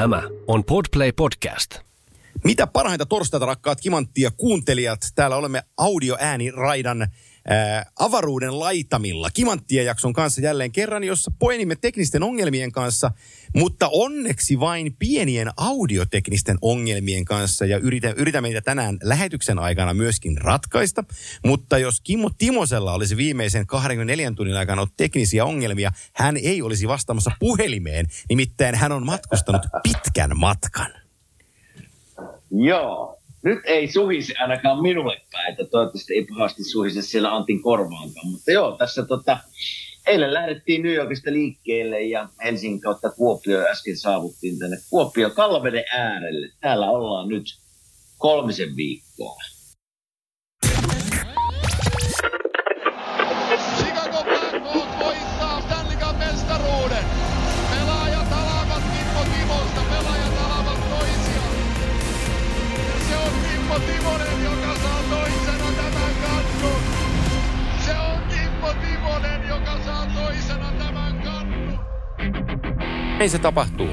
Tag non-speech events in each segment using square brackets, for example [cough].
Tämä on Podplay Podcast. Mitä parhainta torstaita, rakkaat kimanttia kuuntelijat. Täällä olemme audioääniraidan ää, avaruuden laitamilla Kimanttien jakson kanssa jälleen kerran, jossa poenimme teknisten ongelmien kanssa, mutta onneksi vain pienien audioteknisten ongelmien kanssa ja yritä, yritämme niitä tänään lähetyksen aikana myöskin ratkaista. Mutta jos Kimmo Timosella olisi viimeisen 24 tunnin aikana ollut teknisiä ongelmia, hän ei olisi vastaamassa puhelimeen, nimittäin hän on matkustanut pitkän matkan. Joo. Nyt ei suhisi ainakaan minulle päin, että toivottavasti ei pahasti suhisi siellä Antin korvaankaan. Mutta joo, tässä tota, eilen lähdettiin New Yorkista liikkeelle ja Helsingin kautta Kuopio äsken saavuttiin tänne Kuopio Kallaveden äärelle. Täällä ollaan nyt kolmisen viikkoa. Toisena tämän kannun. Näin se tapahtuu.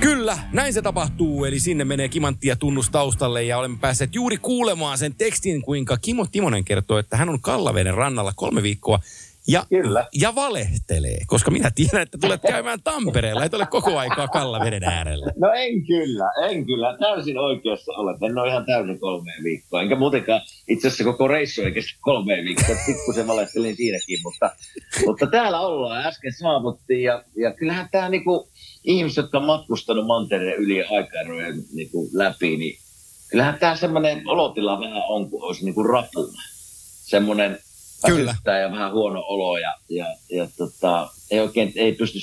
Kyllä, näin se tapahtuu. Eli sinne menee kimanttia tunnus taustalle ja olemme päässeet juuri kuulemaan sen tekstin, kuinka Kimo Timonen kertoo, että hän on Kallaveden rannalla kolme viikkoa ja, Kyllä. ja valehtelee, koska minä tiedän, että tulet [laughs] käymään Tampereella, et ole koko aikaa Kallaveden äärellä. No en kyllä, en kyllä. Täysin oikeassa olet. En ole ihan täysin kolmeen viikkoa. Enkä muutenkaan itse asiassa koko reissu ei kestä kolmeen viikkoa. Pikkusen valehtelin siinäkin, mutta, mutta täällä ollaan. Äsken saavuttiin ja, ja kyllähän tämä niinku, ihmiset, jotka on matkustanut mantereen yli aikaerojen niinku, läpi, niin kyllähän tämä semmoinen olotila vähän on, kun olisi niinku rapuna. Semmoinen Kyllä. ja vähän huono olo ja, ja, ja tota, ei oikein, ei pysty,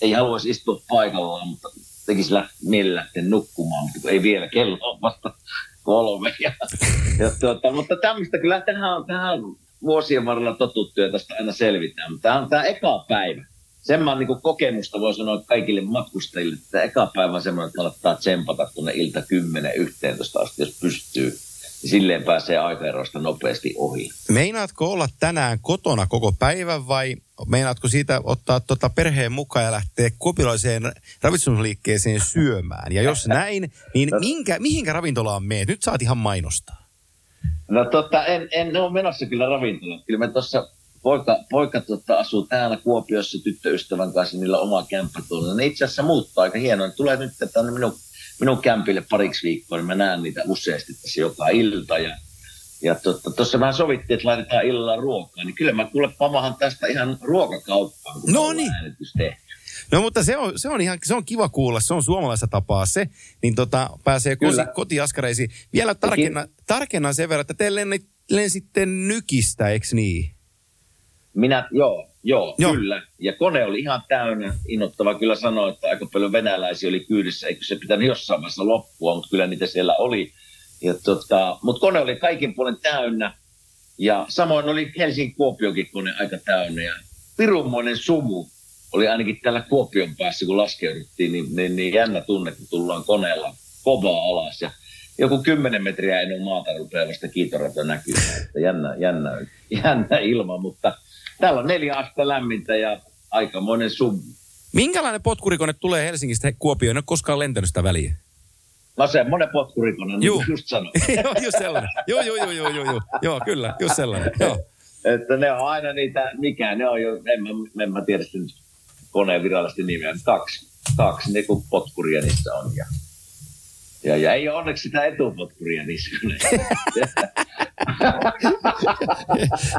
ei haluaisi istua paikallaan, mutta tekisi mieli lähteä nukkumaan, mutta kun ei vielä kello on vasta kolme. Ja, [laughs] ja tuota, mutta tämmöistä kyllä tähän on, tähän on vuosien varrella totuttu ja tästä aina selvitään. Mutta tämä on tämä eka päivä. Sen mä niin kokemusta voi sanoa kaikille matkustajille, että eka päivä on semmoinen, että kannattaa tsempata tuonne ilta 10-11 asti, jos pystyy. Silleen pääsee aikaerosta nopeasti ohi. Meinaatko olla tänään kotona koko päivän vai meinaatko siitä ottaa tota perheen mukaan ja lähteä kopilaiseen ravitsemusliikkeeseen syömään? Ja jos näin, niin minkä, mihinkä ravintolaan meet? Nyt saat ihan mainostaa. No tota, en, en ole menossa kyllä ravintolaan. Kyllä me tuossa poika, poika tota, asuu täällä Kuopiossa tyttöystävän kanssa, niillä oma kämppä tuolla. Ne itse asiassa muuttaa aika hienoa. Ne tulee nyt tänne minun, minun kämpille pariksi viikkoa, niin mä näen niitä useasti tässä joka ilta. Ja, ja tuossa tota, vähän sovittiin, että laitetaan illalla ruokaa, niin kyllä mä kuule pamahan tästä ihan ruokakauppaan, kun No niin. äänitys tehty. No mutta se on, se on ihan se on kiva kuulla, se on suomalaista tapaa se, niin tota, pääsee Kyllä. kotiaskareisiin. Vielä tarkennan, tarkennan sen verran, että te lensitte nykistä, eikö niin? Minä, joo, joo, Joo. kyllä. Ja kone oli ihan täynnä. Innoittava kyllä sanoa, että aika paljon venäläisiä oli kyydissä. Eikö se pitänyt jossain vaiheessa loppua, mutta kyllä niitä siellä oli. Ja tota, mutta kone oli kaikin puolen täynnä. Ja samoin oli Helsingin-Kuopionkin kone aika täynnä. Ja pirunmoinen sumu oli ainakin täällä Kuopion päässä, kun laskeuduttiin, niin, niin, niin jännä tunne, kun tullaan koneella kovaa alas. Ja joku kymmenen metriä ennen maata rupeaa vasta kiitorato näkymään. Että jännä, jännä, jännä ilma, mutta täällä on neljä astetta lämmintä ja aikamoinen sumu. Minkälainen potkurikone tulee Helsingistä Kuopioon? En ole koskaan lentänyt sitä väliä. No semmoinen potkurikone, niin Juu. just sanoin. [laughs] joo, just sellainen. Joo, joo, joo, joo, joo, joo. Joo, kyllä, just sellainen. Joo. että ne on aina niitä, mikä ne on jo, en mä, en mä tiedä nyt koneen virallisesti nimeä, kaksi, kaksi niin kuin potkuria niissä on. Ja, ja, ja ei ole onneksi sitä etupotkuria niissä.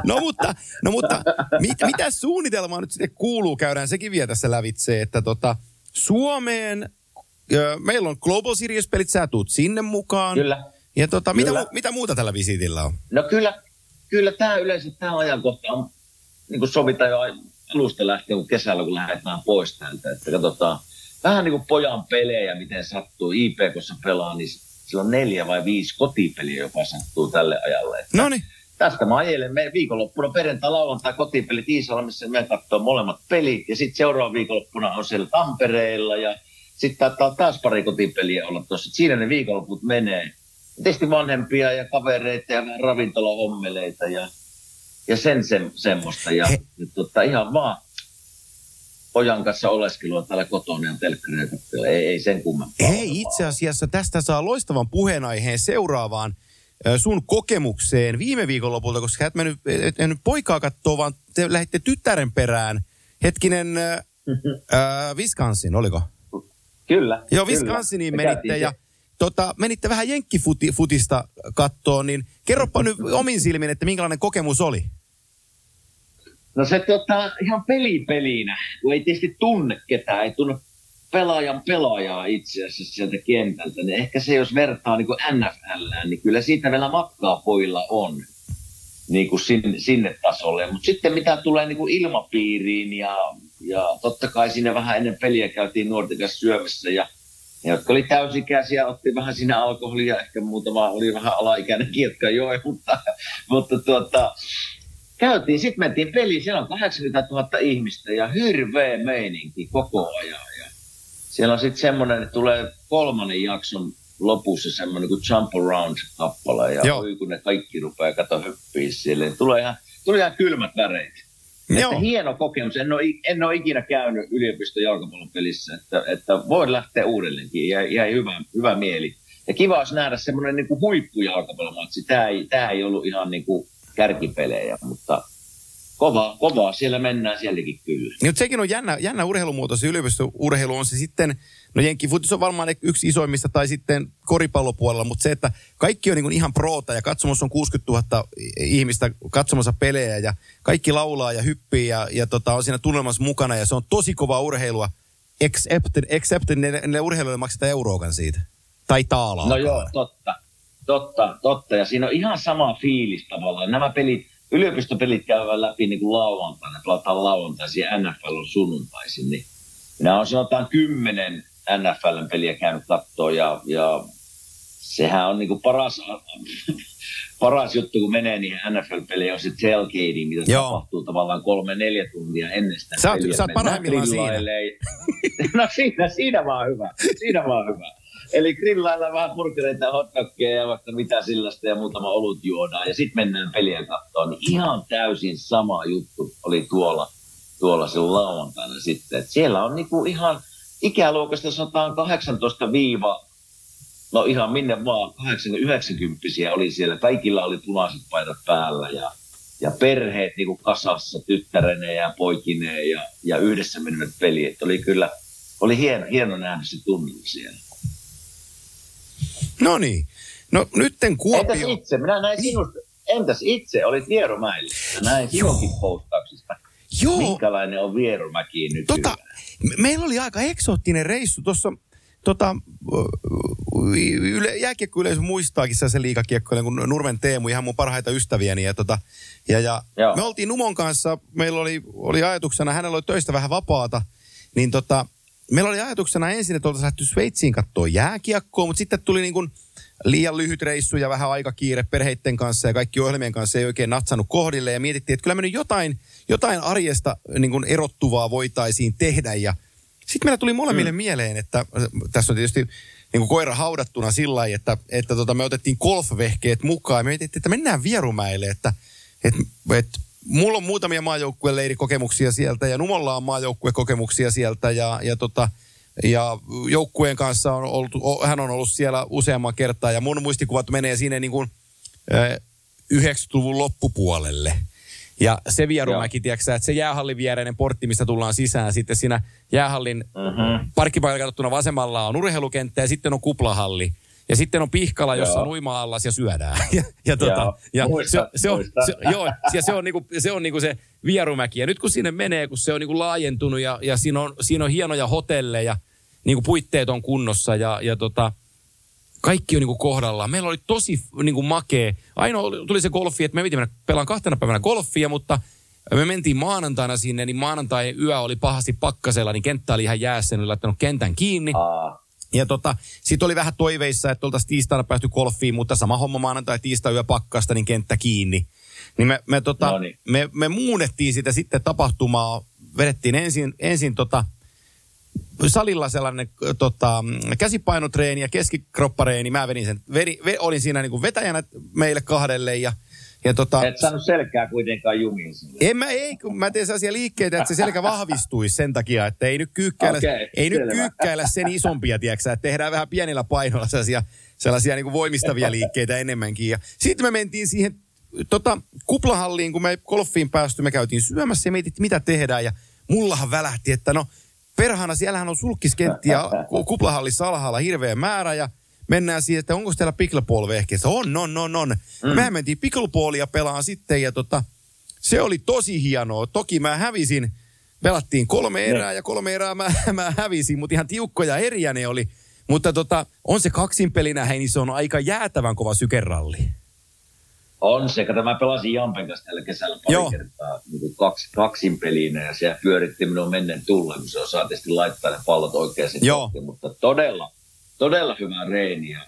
No mutta, no mutta mit, mitä suunnitelmaa nyt sitten kuuluu? Käydään sekin vielä tässä lävitse, että tota, Suomeen, ö, meillä on Global Series-pelit, sä tuut sinne mukaan. Kyllä. Ja tota, mitä, Kyllä. mu- mitä muuta tällä visiitillä on? No kyllä, kyllä tämä yleensä tämä ajankohta on, niin kuin sovitaan jo alusta lähtien, kun kesällä kun lähdetään pois täältä. Että katsotaan vähän niin kuin pojan pelejä, miten sattuu. IPKssa pelaa, niin sillä on neljä vai viisi kotipeliä jopa sattuu tälle ajalle. No niin, tästä mä ajelen me viikonloppuna perjantai, lauantai kotipelit Iisalmissa, me katsoo molemmat pelit ja sitten seuraava viikonloppuna on siellä Tampereella ja sitten taitaa taas pari kotipeliä olla tuossa. Siinä ne viikonloput menee. Tietysti vanhempia ja kavereita ja ravintolahommeleita ja, ja sen, sen semmoista. Ja, He- ja tota, ihan vaan pojan kanssa oleskelua täällä kotona ja telkkaria katsella. Ei, ei sen kummempaa. Ei, itse asiassa tästä saa loistavan puheenaiheen seuraavaan sun kokemukseen viime viikonlopulta, koska et mennyt, et, et nyt poikaa katsoa, vaan te lähditte tyttären perään. Hetkinen, äh, [laughs] Wisconsin, oliko? Kyllä. Joo, kyllä. Wisconsiniin Me menitte ja tota, menitte vähän jenkkifutista kattoon, niin kerropa nyt [laughs] omin silmin, että minkälainen kokemus oli. No se tota, ihan pelipelinä, kun ei tietysti tunne ketään, ei tunne pelaajan pelaajaa itse asiassa sieltä kentältä, niin ehkä se jos vertaa niin kuin NFLään, niin kyllä siitä vielä matkaa poilla on niin kuin sinne, sinne tasolle. Mutta sitten mitä tulee niin kuin ilmapiiriin ja, ja totta kai siinä vähän ennen peliä käytiin nuorten kanssa syömässä ja ne, jotka oli täysikäisiä, otti vähän siinä alkoholia, ehkä muutama oli vähän alaikäinenkin, jotka joi, mutta, mutta tuota, käytiin, sitten mentiin peliin, siellä on 80 000 ihmistä ja hirveä meininki koko ajan. Ja siellä on sitten semmoinen, että tulee kolmannen jakson lopussa semmoinen kuin Jump Around-kappale ja Joo. oi, kun ne kaikki rupeaa kato hyppiä siellä. Tulee ihan, tulee ihan kylmät väreet. Joo. Että hieno kokemus. En ole, en ole ikinä käynyt yliopiston jalkapallon pelissä, että, että voi lähteä uudelleenkin. Jäi, jäi hyvä, hyvä mieli. Ja kiva olisi nähdä semmoinen niin kuin huippujalkapallomatsi. Tämä ei, tämä ei ollut ihan niin kuin kärkipelejä, mutta kovaa, kovaa siellä mennään sielläkin kyllä. Niin, mutta sekin on jännä, jännä urheilumuoto, se yliopistourheilu on se sitten, no jenkkifutis on varmaan yksi isoimmista tai sitten koripallopuolella, mutta se, että kaikki on niin kuin ihan proota ja katsomassa on 60 000 ihmistä katsomassa pelejä ja kaikki laulaa ja hyppii ja, ja tota, on siinä tunnelmassa mukana ja se on tosi kovaa urheilua, except, except ne, ne urheilijoille maksetaan euroakaan siitä. Tai taalaa. No joo, totta. Totta, totta. Ja siinä on ihan sama fiilis tavallaan. Nämä pelit, yliopistopelit käyvät läpi niin kuin lauantaina, pelataan lauantaisin ja NFL on sunnuntaisin. Niin minä olen sanotaan kymmenen NFLn peliä käynyt katsoa ja, ja sehän on niin kuin paras, [laughs] paras juttu, kun menee niihin NFL-peleihin, on se tailgating, mitä Joo. tapahtuu tavallaan kolme, neljä tuntia ennen sitä Sä oot- peliä. sä oot parhaimmillaan siinä. [laughs] no siinä, siinä vaan hyvä. Siinä vaan hyvä. Eli grillailla vähän burgereita, hotdoggeja ja vaikka mitä sillasta ja muutama olut juodaan. Ja sitten mennään peliä katsoa. Niin ihan täysin sama juttu oli tuolla, tuolla silloin lauantaina sitten. Et siellä on niinku ihan ikäluokasta sanotaan 18 viiva no ihan minne vaan, 90 oli siellä. Kaikilla oli punaiset paidat päällä ja, ja perheet niinku kasassa tyttäreneen ja poikineen ja, ja yhdessä menivät peliin. Et oli kyllä, oli hieno, hieno nähdä se tunnelma siellä. No niin. No nytten Entäs Kuopio. itse? Minä näin sinusta. Entäs itse? Olit Vierumäillä. Näin sinunkin postauksista. Joo. Minkälainen on Vierumäki nyt? Tota, me- meillä oli aika eksoottinen reissu tuossa, tota, yle, jääkiekkoyleisö muistaakin se liikakiekkoilija kuin Nurmen Teemu, ihan mun parhaita ystäviäni. Ja, tota, ja, ja Joo. me oltiin Numon kanssa, meillä oli, oli ajatuksena, hänellä oli töistä vähän vapaata, niin tota, meillä oli ajatuksena ensin, että oltaisiin lähty Sveitsiin katsoa jääkiekkoa, mutta sitten tuli niin kuin liian lyhyt reissu ja vähän aikakiire perheitten kanssa ja kaikki ohjelmien kanssa ei oikein natsannut kohdille. Ja mietittiin, että kyllä me nyt jotain, jotain arjesta niin kuin erottuvaa voitaisiin tehdä. Ja sitten meillä tuli molemmille mm. mieleen, että tässä on tietysti niin kuin koira haudattuna sillä lailla, että, että tota, me otettiin golfvehkeet mukaan. Ja me mietittiin, että mennään Vierumäelle, että, että, että mulla on muutamia maajoukkueleirikokemuksia sieltä ja Numolla on maajoukkuekokemuksia sieltä ja, ja, tota, ja joukkueen kanssa on ollut, hän on ollut siellä useamman kertaa ja mun muistikuvat menee sinne niin kuin, äh, 90-luvun loppupuolelle. Ja se Vierumäki, tiedätkö, että se jäähallin viereinen portti, mistä tullaan sisään, sitten siinä jäähallin Mm-hmm. parkkipaikalla katsottuna vasemmalla on urheilukenttä ja sitten on kuplahalli. Ja sitten on pihkala, jossa on uima-allas ja syödään. [laughs] Ja, ja, tota, Joo, ja muistan, se, se, on, muistan. se, joo, ja se on, niinku, se, on niinku se Vierumäki. Ja nyt kun sinne menee, kun se on niinku laajentunut ja, ja siinä, on, siinä on hienoja hotelleja, niinku puitteet on kunnossa ja, ja tota, kaikki on niinku kohdallaan. Meillä oli tosi niinku makee. Ainoa oli- tuli se golfi, että me piti mennä pelaan kahtena päivänä golfia, mutta me mentiin maanantaina sinne, niin maanantai yö oli pahasti pakkasella, niin kenttä oli ihan jäässä, ne oli laittanut kentän kiinni. Aa, Ja tota, sitten oli vähän toiveissa, että oltaisiin tiistaina päästy golfiin, mutta sama homma maanantai, tiistai yö pakkasta, niin kenttä kiinni. Niin me, me, tota, Noniin. me, me muunnettiin sitä sitten tapahtumaa, vedettiin ensin, ensin tota, salilla sellainen tota, käsipainotreeni ja keskikroppareeni. Mä vedin sen, vedi, ve, olin siinä niin kuin vetäjänä meille kahdelle ja ja tota, Et saanut selkää kuitenkaan jumiin sille. en mä, ei, kun mä teen sellaisia liikkeitä, että se selkä vahvistuisi sen takia, että ei nyt kyykkäillä, Okei, ei nyt kyykkäillä sen isompia, tiedätkö, että tehdään vähän pienillä painoilla sellaisia, sellaisia niin kuin voimistavia liikkeitä enemmänkin. Ja sitten me mentiin siihen tota, kuplahalliin, kun me golfiin päästy, me käytiin syömässä ja mietit, mitä tehdään. Ja mullahan välähti, että no perhana, siellähän on sulkiskenttiä ku- kuplahallissa alhaalla hirveä määrä ja mennään siihen, että onko täällä pickleball-vehkeessä. On, on, on, on. Mm. Mehän mentiin pickleballia pelaan sitten ja tota, se oli tosi hienoa. Toki mä hävisin, pelattiin kolme erää ja kolme erää mä, [laughs] mä hävisin, mutta ihan tiukkoja eriä ne oli. Mutta tota, on se kaksinpelinä, hei, niin se on aika jäätävän kova sykeralli. On se, kato mä pelasin Jampen kanssa tällä kesällä pari Joo. Kertaa niin kuin kaksi, kaksin pelinä ja se pyöritti minun menneen tulleen, kun se osaa tietysti laittaa ne pallot oikeaan kohti, mutta todella, todella hyvä reeni ja,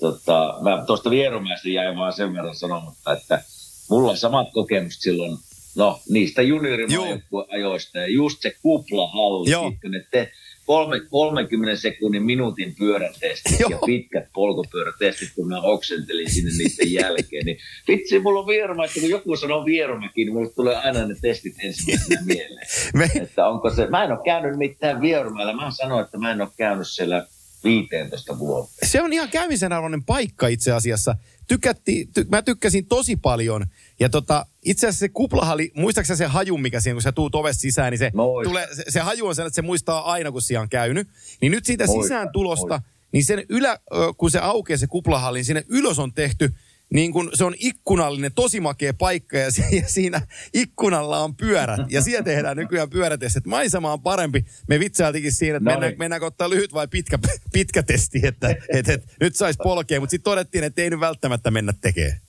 tota, mä tuosta Vierumäestä jäin vaan sen verran sanomatta, että mulla on samat kokemukset silloin, no niistä juniorimajoista ja just se kuplahalli, ne te, kolme, 30 sekunnin minuutin pyörätestit Joo. ja pitkät polkupyörätestit, kun mä oksentelin sinne niiden jälkeen. Niin vitsi, mulla on Vieroma, että kun joku sanoo Vieromäkin, niin mulle tulee aina ne testit ensimmäisenä [laughs] mieleen. Me, Että onko se, mä en ole käynyt mitään Vieromäellä, mä sanoin, että mä en ole käynyt siellä 15 vuotta. se on ihan käymisen arvoinen paikka itse asiassa. Tykätti, ty, mä tykkäsin tosi paljon. Ja tota, itse asiassa se kuplahalli, muistaakseni se haju, mikä siinä, kun sä tuut ovesta sisään, niin se, tulee, se, se haju on sellainen, että se muistaa aina, kun siellä on käynyt. Niin nyt siitä Muistan, sisään tulosta, muistan. niin sen ylä, kun se aukeaa se kuplahalli, niin sinne ylös on tehty, niin kun se on ikkunallinen, tosi makea paikka ja, si- ja siinä ikkunalla on pyörät. Ja siellä tehdään nykyään pyörätestit. Maisema on parempi. Me vitsailtikin siinä, että No mennään, niin. mennäänkö ottaa lyhyt vai pitkä, pitkä testi, että et, et, nyt saisi polkea. Mutta sitten todettiin, että ei nyt välttämättä mennä tekemään.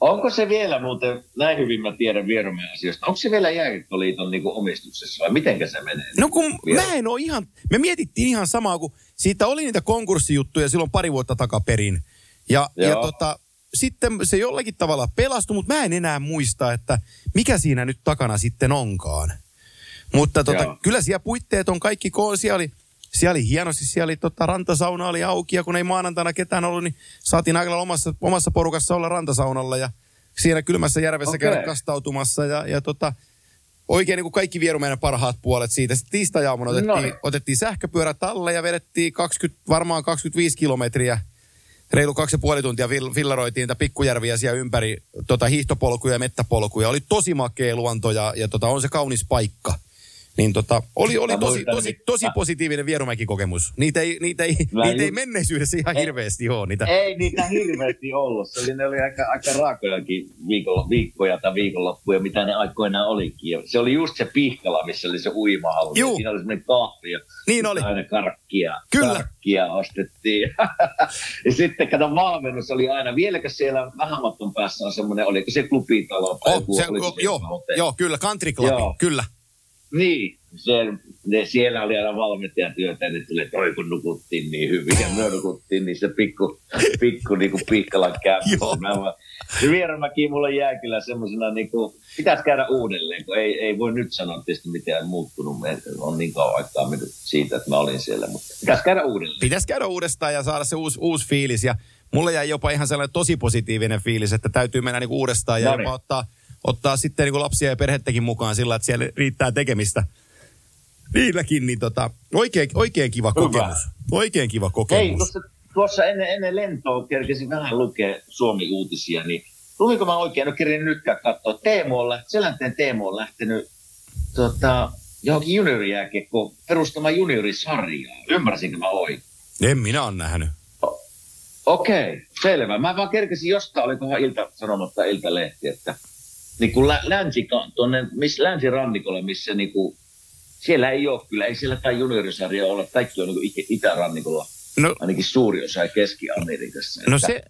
Onko se vielä muuten, näin hyvin mä tiedän Vieromeen asioista, onko se vielä Jääkiekko-liiton niin omistuksessa vai mitenkä se menee? No kun mä en ole ihan, me mietittiin ihan samaa, kun siitä oli niitä konkurssijuttuja silloin pari vuotta takaperin. Ja, ja tota, sitten se jollakin tavalla pelastui, mutta mä en enää muista, että mikä siinä nyt takana sitten onkaan. Mutta tota, Joo. kyllä siellä puitteet on kaikki koon. Siellä oli, siellä oli hienosti, siellä oli tota, rantasauna oli auki ja kun ei maanantaina ketään ollut, niin saatiin aika omassa, omassa porukassa olla rantasaunalla ja siinä kylmässä järvessä Okei. käydä kastautumassa ja, ja tota, oikein niin kuin kaikki Vierumäen parhaat puolet siitä. Sitten tiistai-aamuna otettiin, Noniin. otettiin sähköpyörät alle ja vedettiin 20, varmaan 25 kilometriä, reilu kaksi ja puoli tuntia vill- villaroitiin niitä pikkujärviä siellä ympäri tota, hiihtopolkuja ja mettäpolkuja. Oli tosi makea luonto ja, ja tota, on se kaunis paikka. Niin tota, oli, oli tosi, tosi, tosi positiivinen Vierumäki-kokemus. Niitä ei, niitä ei, Mä niitä ei menneisyydessä ihan Ei. hirveästi ole. Niitä. Ei niitä hirveästi ollut. Se oli, ne oli aika, aika raakojakin viikolla, viikkoja tai viikonloppuja, mitä ne aikoinaan olikin. Ja se oli just se pihkala, missä oli se uimahalli. Juu. Siinä oli semmoinen kahvi. Ja Niin oli. Aina karkkia. Kyllä. Karkkia ostettiin. [laughs] ja sitten kato valmennus oli aina, vieläkö siellä vähän päässä on semmoinen, oliko se klubitalo? Oh, se, oliko oh, joo, joo, kyllä, country club, Joo. kyllä. Niin, se, ne, siellä oli aina valmentajatyötä, ja ne tuli, että oi kun nukuttiin niin hyvin, ja me nukuttiin niin se pikku, pikku niin kuin pihkalan Joo. kämpässä. Mä vaan, se Vieremäki mulla jää kyllä semmoisena, niin kuin, pitäisi käydä uudelleen, kun ei, ei voi nyt sanoa tietysti mitään muuttunut. Me on niin kauan aikaa mennyt siitä, että mä olin siellä, mutta pitäisi käydä uudelleen. Pitäisi käydä uudestaan ja saada se uusi, uusi fiilis. Ja mulle jäi jopa ihan sellainen tosi positiivinen fiilis, että täytyy mennä niinku uudestaan ja Noniin. jopa ottaa, ottaa sitten niinku lapsia ja perhettäkin mukaan sillä, että siellä riittää tekemistä. Niilläkin, niin tota, oikein, oikein kiva Hyvä. kokemus. Oikein kiva Hei, kokemus. tuossa, tuossa ennen, ennen lentoa kerkesin vähän lukea Suomi-uutisia, niin luinko mä oikein, no kerin nytkään katsoa. Teemu on, läht- Selänteen Teemu on lähtenyt tota, johonkin juniorijääkiekko perustamaan juniorisarjaa. Ymmärsinkö mä oikein? En minä ole nähnyt. Okei, selvä. Mä vaan kerkesin jostain, olikohan ilta sanomatta iltalehti, että niin kuin lä- länsi, tuonne, missä länsirannikolla, missä niin kuin, siellä ei ole kyllä, ei siellä tai juniorisarja ole, kaikki on niin kuin itä- itärannikolla, No, ainakin suuri osa Keski-Amerikassa. no että, se,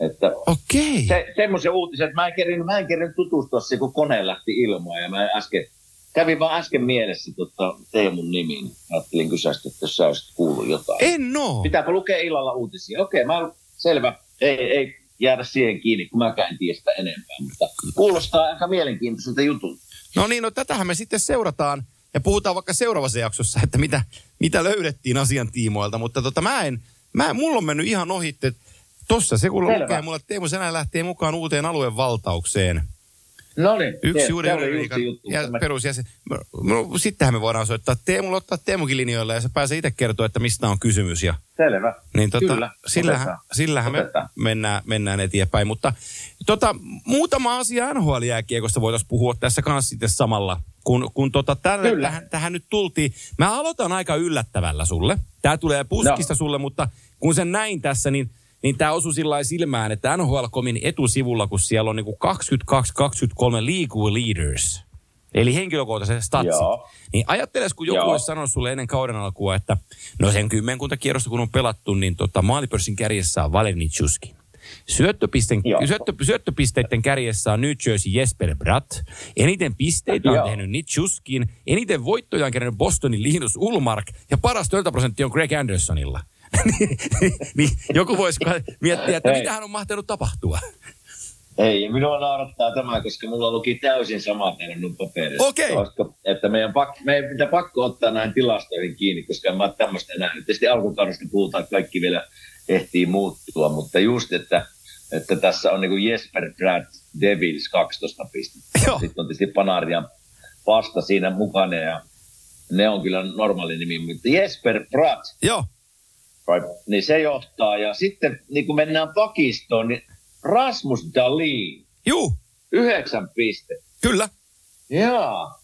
Että okei. se, semmoisen uutisen, että mä en kerin, mä en kerin tutustua se, kun kone lähti ilmaan ja mä äsken, kävin vaan äsken mielessä tota Teemun nimiin. Ajattelin kysästä, että jos sä olisit kuullut jotain. En oo. Pitääkö lukea illalla uutisia? Okei, mä selvä. Ei, ei jäädä siihen kiinni, kun mäkään en tiedä sitä enempää. Mutta kuulostaa aika mielenkiintoiselta jutulta. No niin, no tätähän me sitten seurataan ja puhutaan vaikka seuraavassa jaksossa, että mitä, mitä löydettiin asian tiimoilta. Mutta tota, mä en, mä, mulla on mennyt ihan ohi, että Tossa se Selvä. lukee mulle, että Teemu Sänä lähtee mukaan uuteen alueen valtaukseen. No niin, Yksi ja Tämä- perusjäsen. No, sittenhän me voidaan soittaa Teemulle, ottaa Teemukin linjoille ja se pääsee itse kertoa, että mistä on kysymys. Ja, Selvä. niin tota, Kyllä, sillähän, otetaan. sillähän me Otetaan. mennään, mennään eteenpäin. Mutta tota, muutama asia NHL-jääkiekosta voitaisiin puhua tässä kanssa sitten samalla. Kun, kun tota, tälle, Kyllä. tähän, tähän, nyt tultiin. Mä aloitan aika yllättävällä sulle. Tämä tulee puskista No. sulle, mutta kun sen näin tässä, niin niin tämä osui sillä silmään, että NHL-komin etusivulla, kun siellä on niinku 22-23 league leaders, eli henkilökohtaiset statsit, Joo. niin ajatteles, kun joku Joo. olisi sanonut sulle ennen kauden alkua, että no sen kymmenkunta kierrosta kun on pelattu, niin tota, maalipörssin kärjessä on Valerni Chuskin. Syöttöpisten, syöttö, syöttöpisteiden kärjessä on New Jersey Jesper Bratt. Eniten pisteitä on Joo. tehnyt Nick Chuskin. Eniten voittoja on kerännyt Bostonin Linus Ulmark. Ja paras töltäprosentti on Greg Andersonilla. [laughs] niin, niin, joku voisi miettiä, että mitähän on mahtanut tapahtua. Ei, minua naurattaa tämä, koska mulla luki täysin sama teidän minun paperissa. Okei. Koska, että meidän, pak, meidän pitää pakko ottaa näihin tilastoihin kiinni, koska en mä ole tämmöistä nähnyt. Tietysti alkukaudesta puhutaan, että kaikki vielä ehtii muuttua, mutta just, että, että tässä on niin Jesper Brad Devils 12 pistettä. Joo. Sitten on tietysti Panarian vasta siinä mukana ja ne on kyllä normaali nimi, mutta Jesper Brad Joo, Right. Niin se johtaa. Ja sitten niin kun mennään pakistoon, niin Rasmus Dahlin, juu, yhdeksän pistettä. kyllä. Jaa.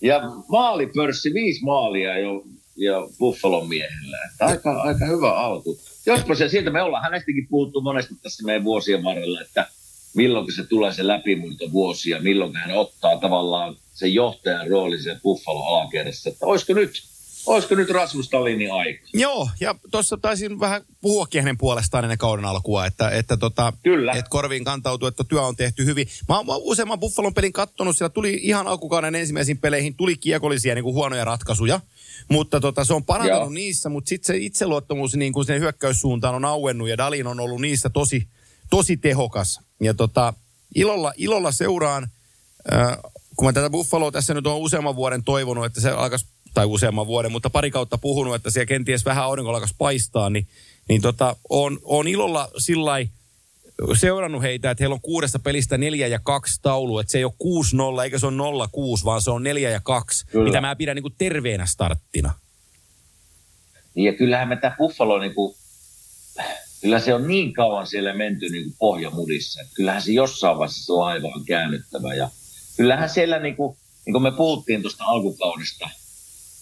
Ja maalipörssi, viisi maalia jo ja Buffalon miehellä. Että aika, aika hyvä alku. Jospa se sieltä me ollaan hänestäkin puhuttu monesti tässä meidän vuosien varrella, että milloin se tulee se läpimurto vuosi ja milloin hän ottaa tavallaan sen johtajan roolin sen Buffalo alakerrassa. Että olisiko nyt, olisiko nyt Rasmus Dahlinin aika? Joo, ja tuossa taisin vähän puhuakin hänen puolestaan ennen kauden alkua, että, että, tota, Kyllä. että korviin kantautuu, että työ on tehty hyvin. Mä oon useamman Buffalon pelin kattonut, siellä tuli ihan alkukauden ensimmäisiin peleihin, tuli kiekollisia niin kuin huonoja ratkaisuja, mutta tota, se on parantanut Joo. niissä, mutta sitten se itseluottamus niin kuin sen hyökkäyssuuntaan on auennut ja Dalin on ollut niissä tosi, tosi tehokas. Ja tota, ilolla, ilolla seuraan, äh, kun mä tätä Buffaloa tässä nyt on useamman vuoden toivonut, että se alkaisi, tai useamman vuoden, mutta pari kautta puhunut, että siellä kenties vähän aurinko alkaisi paistaa, niin, niin tota, on, on ilolla sillä seurannut heitä, että heillä on kuudesta pelistä neljä ja kaksi taulu, että se ei ole 6-0 eikä se on 0-6, vaan se on neljä ja kaksi, Kyllä. mitä mä pidän niin kuin terveenä starttina. Niin ja kyllähän me tämä Buffalo, niin kuin, kyllä se on niin kauan siellä menty niin kuin pohjamudissa, että kyllähän se jossain vaiheessa on aivan käännyttävä. Ja kyllähän siellä, niin kuin, niin kuin me puhuttiin tuosta alkukaudesta,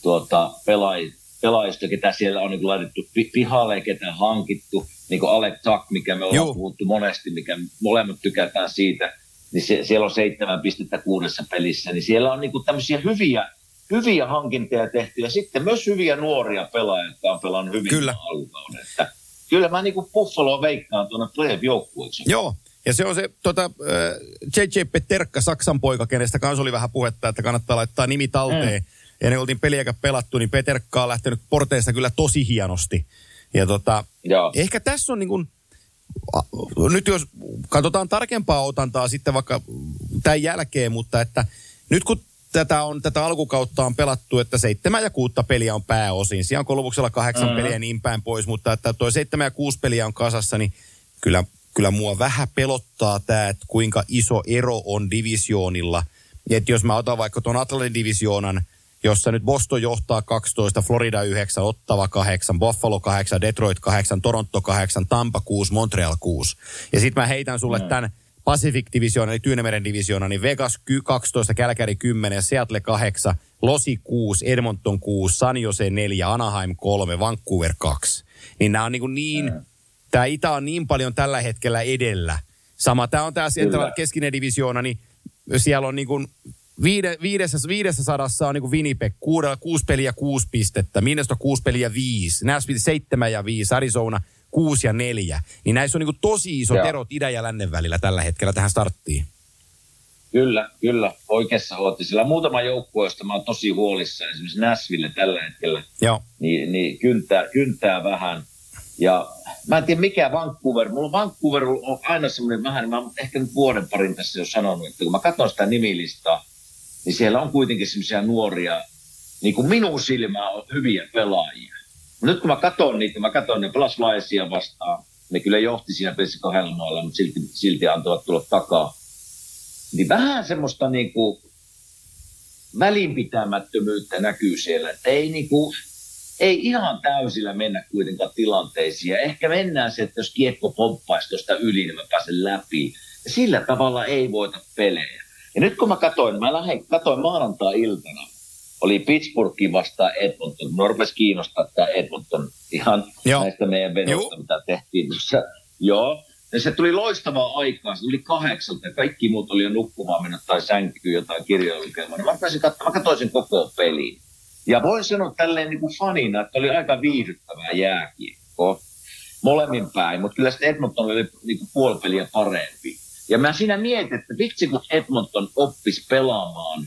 tuota, pelaaj, pelaajista, ketä siellä on niin laitettu pi- pihalle ketä hankittu, niin kuin Alec Tuck, mikä me ollaan. Joo. puhuttu monesti, mikä molemmat tykätään siitä, niin se, siellä on seitsemän pistettä kuudessa pelissä, niin siellä on niin kuin tämmöisiä hyviä, hyviä hankintoja tehty ja sitten myös hyviä nuoria pelaajia, jotka on pelannut hyvin Kyllä. alkukauden. Että kyllä mä niin kuin Buffaloa veikkaan tuonne playoff-joukkueeksi. Joo, ja se on se tota, äh, JJ Peterkka, Saksan poika, kenestä kanssa oli vähän puhetta, että kannattaa laittaa nimi talteen. Mm. Ja ne oltiin peliäkä pelattu, niin Peterkka on lähtenyt porteista kyllä tosi hienosti. Ja tota, Joo. ehkä tässä on niin kuin, nyt jos katsotaan tarkempaa otantaa sitten vaikka tämän jälkeen, mutta että nyt kun tätä, on, tätä alkukautta on pelattu, että seitsemän ja kuutta peliä on pääosin. Siellä on kolmuksella kahdeksan Mhm. peliä niin päin pois, mutta että toi seitsemän ja kuusi peliä on kasassa, niin kyllä, kyllä mua vähän pelottaa tämä, että kuinka iso ero on divisioonilla. Että jos mä otan vaikka tuon Atlantin divisioonan, jossa nyt Boston johtaa 12, Florida 9, Ottava 8, Buffalo 8, Detroit 8, Toronto 8, Tampa 6, Montreal 6. Ja sitten mä heitän sulle tämän Pacific Division, eli Tyynemeren divisioona, niin Vegas ky- 12, Kälkäri 10, Seattle 8, Losi 6, Edmonton 6, San Jose 4, Anaheim 3, Vancouver 2. Niin nämä on niin, kuin niin tämä Itä on niin paljon tällä hetkellä edellä. Sama, tämä on tämä keskinen divisioona, niin siellä on niin kuin viide, viidessä, viidessä sadassa on niin kuin Winnipeg, kuudella, kuusi peliä kuusi pistettä, Minnesota kuusi peliä viisi, Nashville seitsemän ja viisi, Arizona kuusi ja neljä. Niin näissä on niin kuin tosi isot Joo. erot idän ja lännen välillä tällä hetkellä tähän starttiin. Kyllä, kyllä. Oikeassa olet. Sillä muutama joukkue, josta mä oon tosi huolissa. Esimerkiksi Nashville tällä hetkellä. Joo, niin, niin kyntää, kyntää vähän. Ja mä en tiedä mikä Vancouver, mulla Vancouver on aina semmoinen vähän, mä oon ehkä nyt vuoden parin tässä jo sanonut, että kun mä katson sitä nimilistaa, niin siellä on kuitenkin semmoisia nuoria, niin kuin minun silmään on hyviä pelaajia. Nyt kun mä katson niitä, mä katson ne pelas Laisia vastaan, ne kyllä johti siinä pelissä kahdella maalla, mutta silti, silti antoivat tulla takaa. Niin vähän semmoista niin kuin välinpitämättömyyttä näkyy siellä, että ei, niin kuin, ei ihan täysillä mennä kuitenkaan tilanteisiin. Ja ehkä mennään se, että jos kiekko pomppaisi tuosta yli, niin mä pääsen läpi. Ja sillä tavalla ei voita pelejä. Ja nyt kun mä katsoin, mä lähdin, katsoin maanantai-iltana, oli Pittsburghin vastaan Edmonton. Norpes kiinnostaa tämä Edmonton ihan Joo. näistä meidän vedosta, mitä tehtiin tuossa. Joo, ja se tuli loistavaa aikaa, se tuli kahdeksalta ja kaikki muut oli jo nukkumaan mennä tai sänkyyn jotain kirjoja lukemaan. Mä, pääsin kat- mä katsoin sen koko peliin. Ja voin sanoa tälleen niin kuin fanina, että oli aika viihdyttävää jääkiekko molemmin päin, mutta kyllä se Edmonton oli niin kuin puoli peliä parempi. Ja mä siinä mietin, että vitsi kun Edmonton oppisi pelaamaan,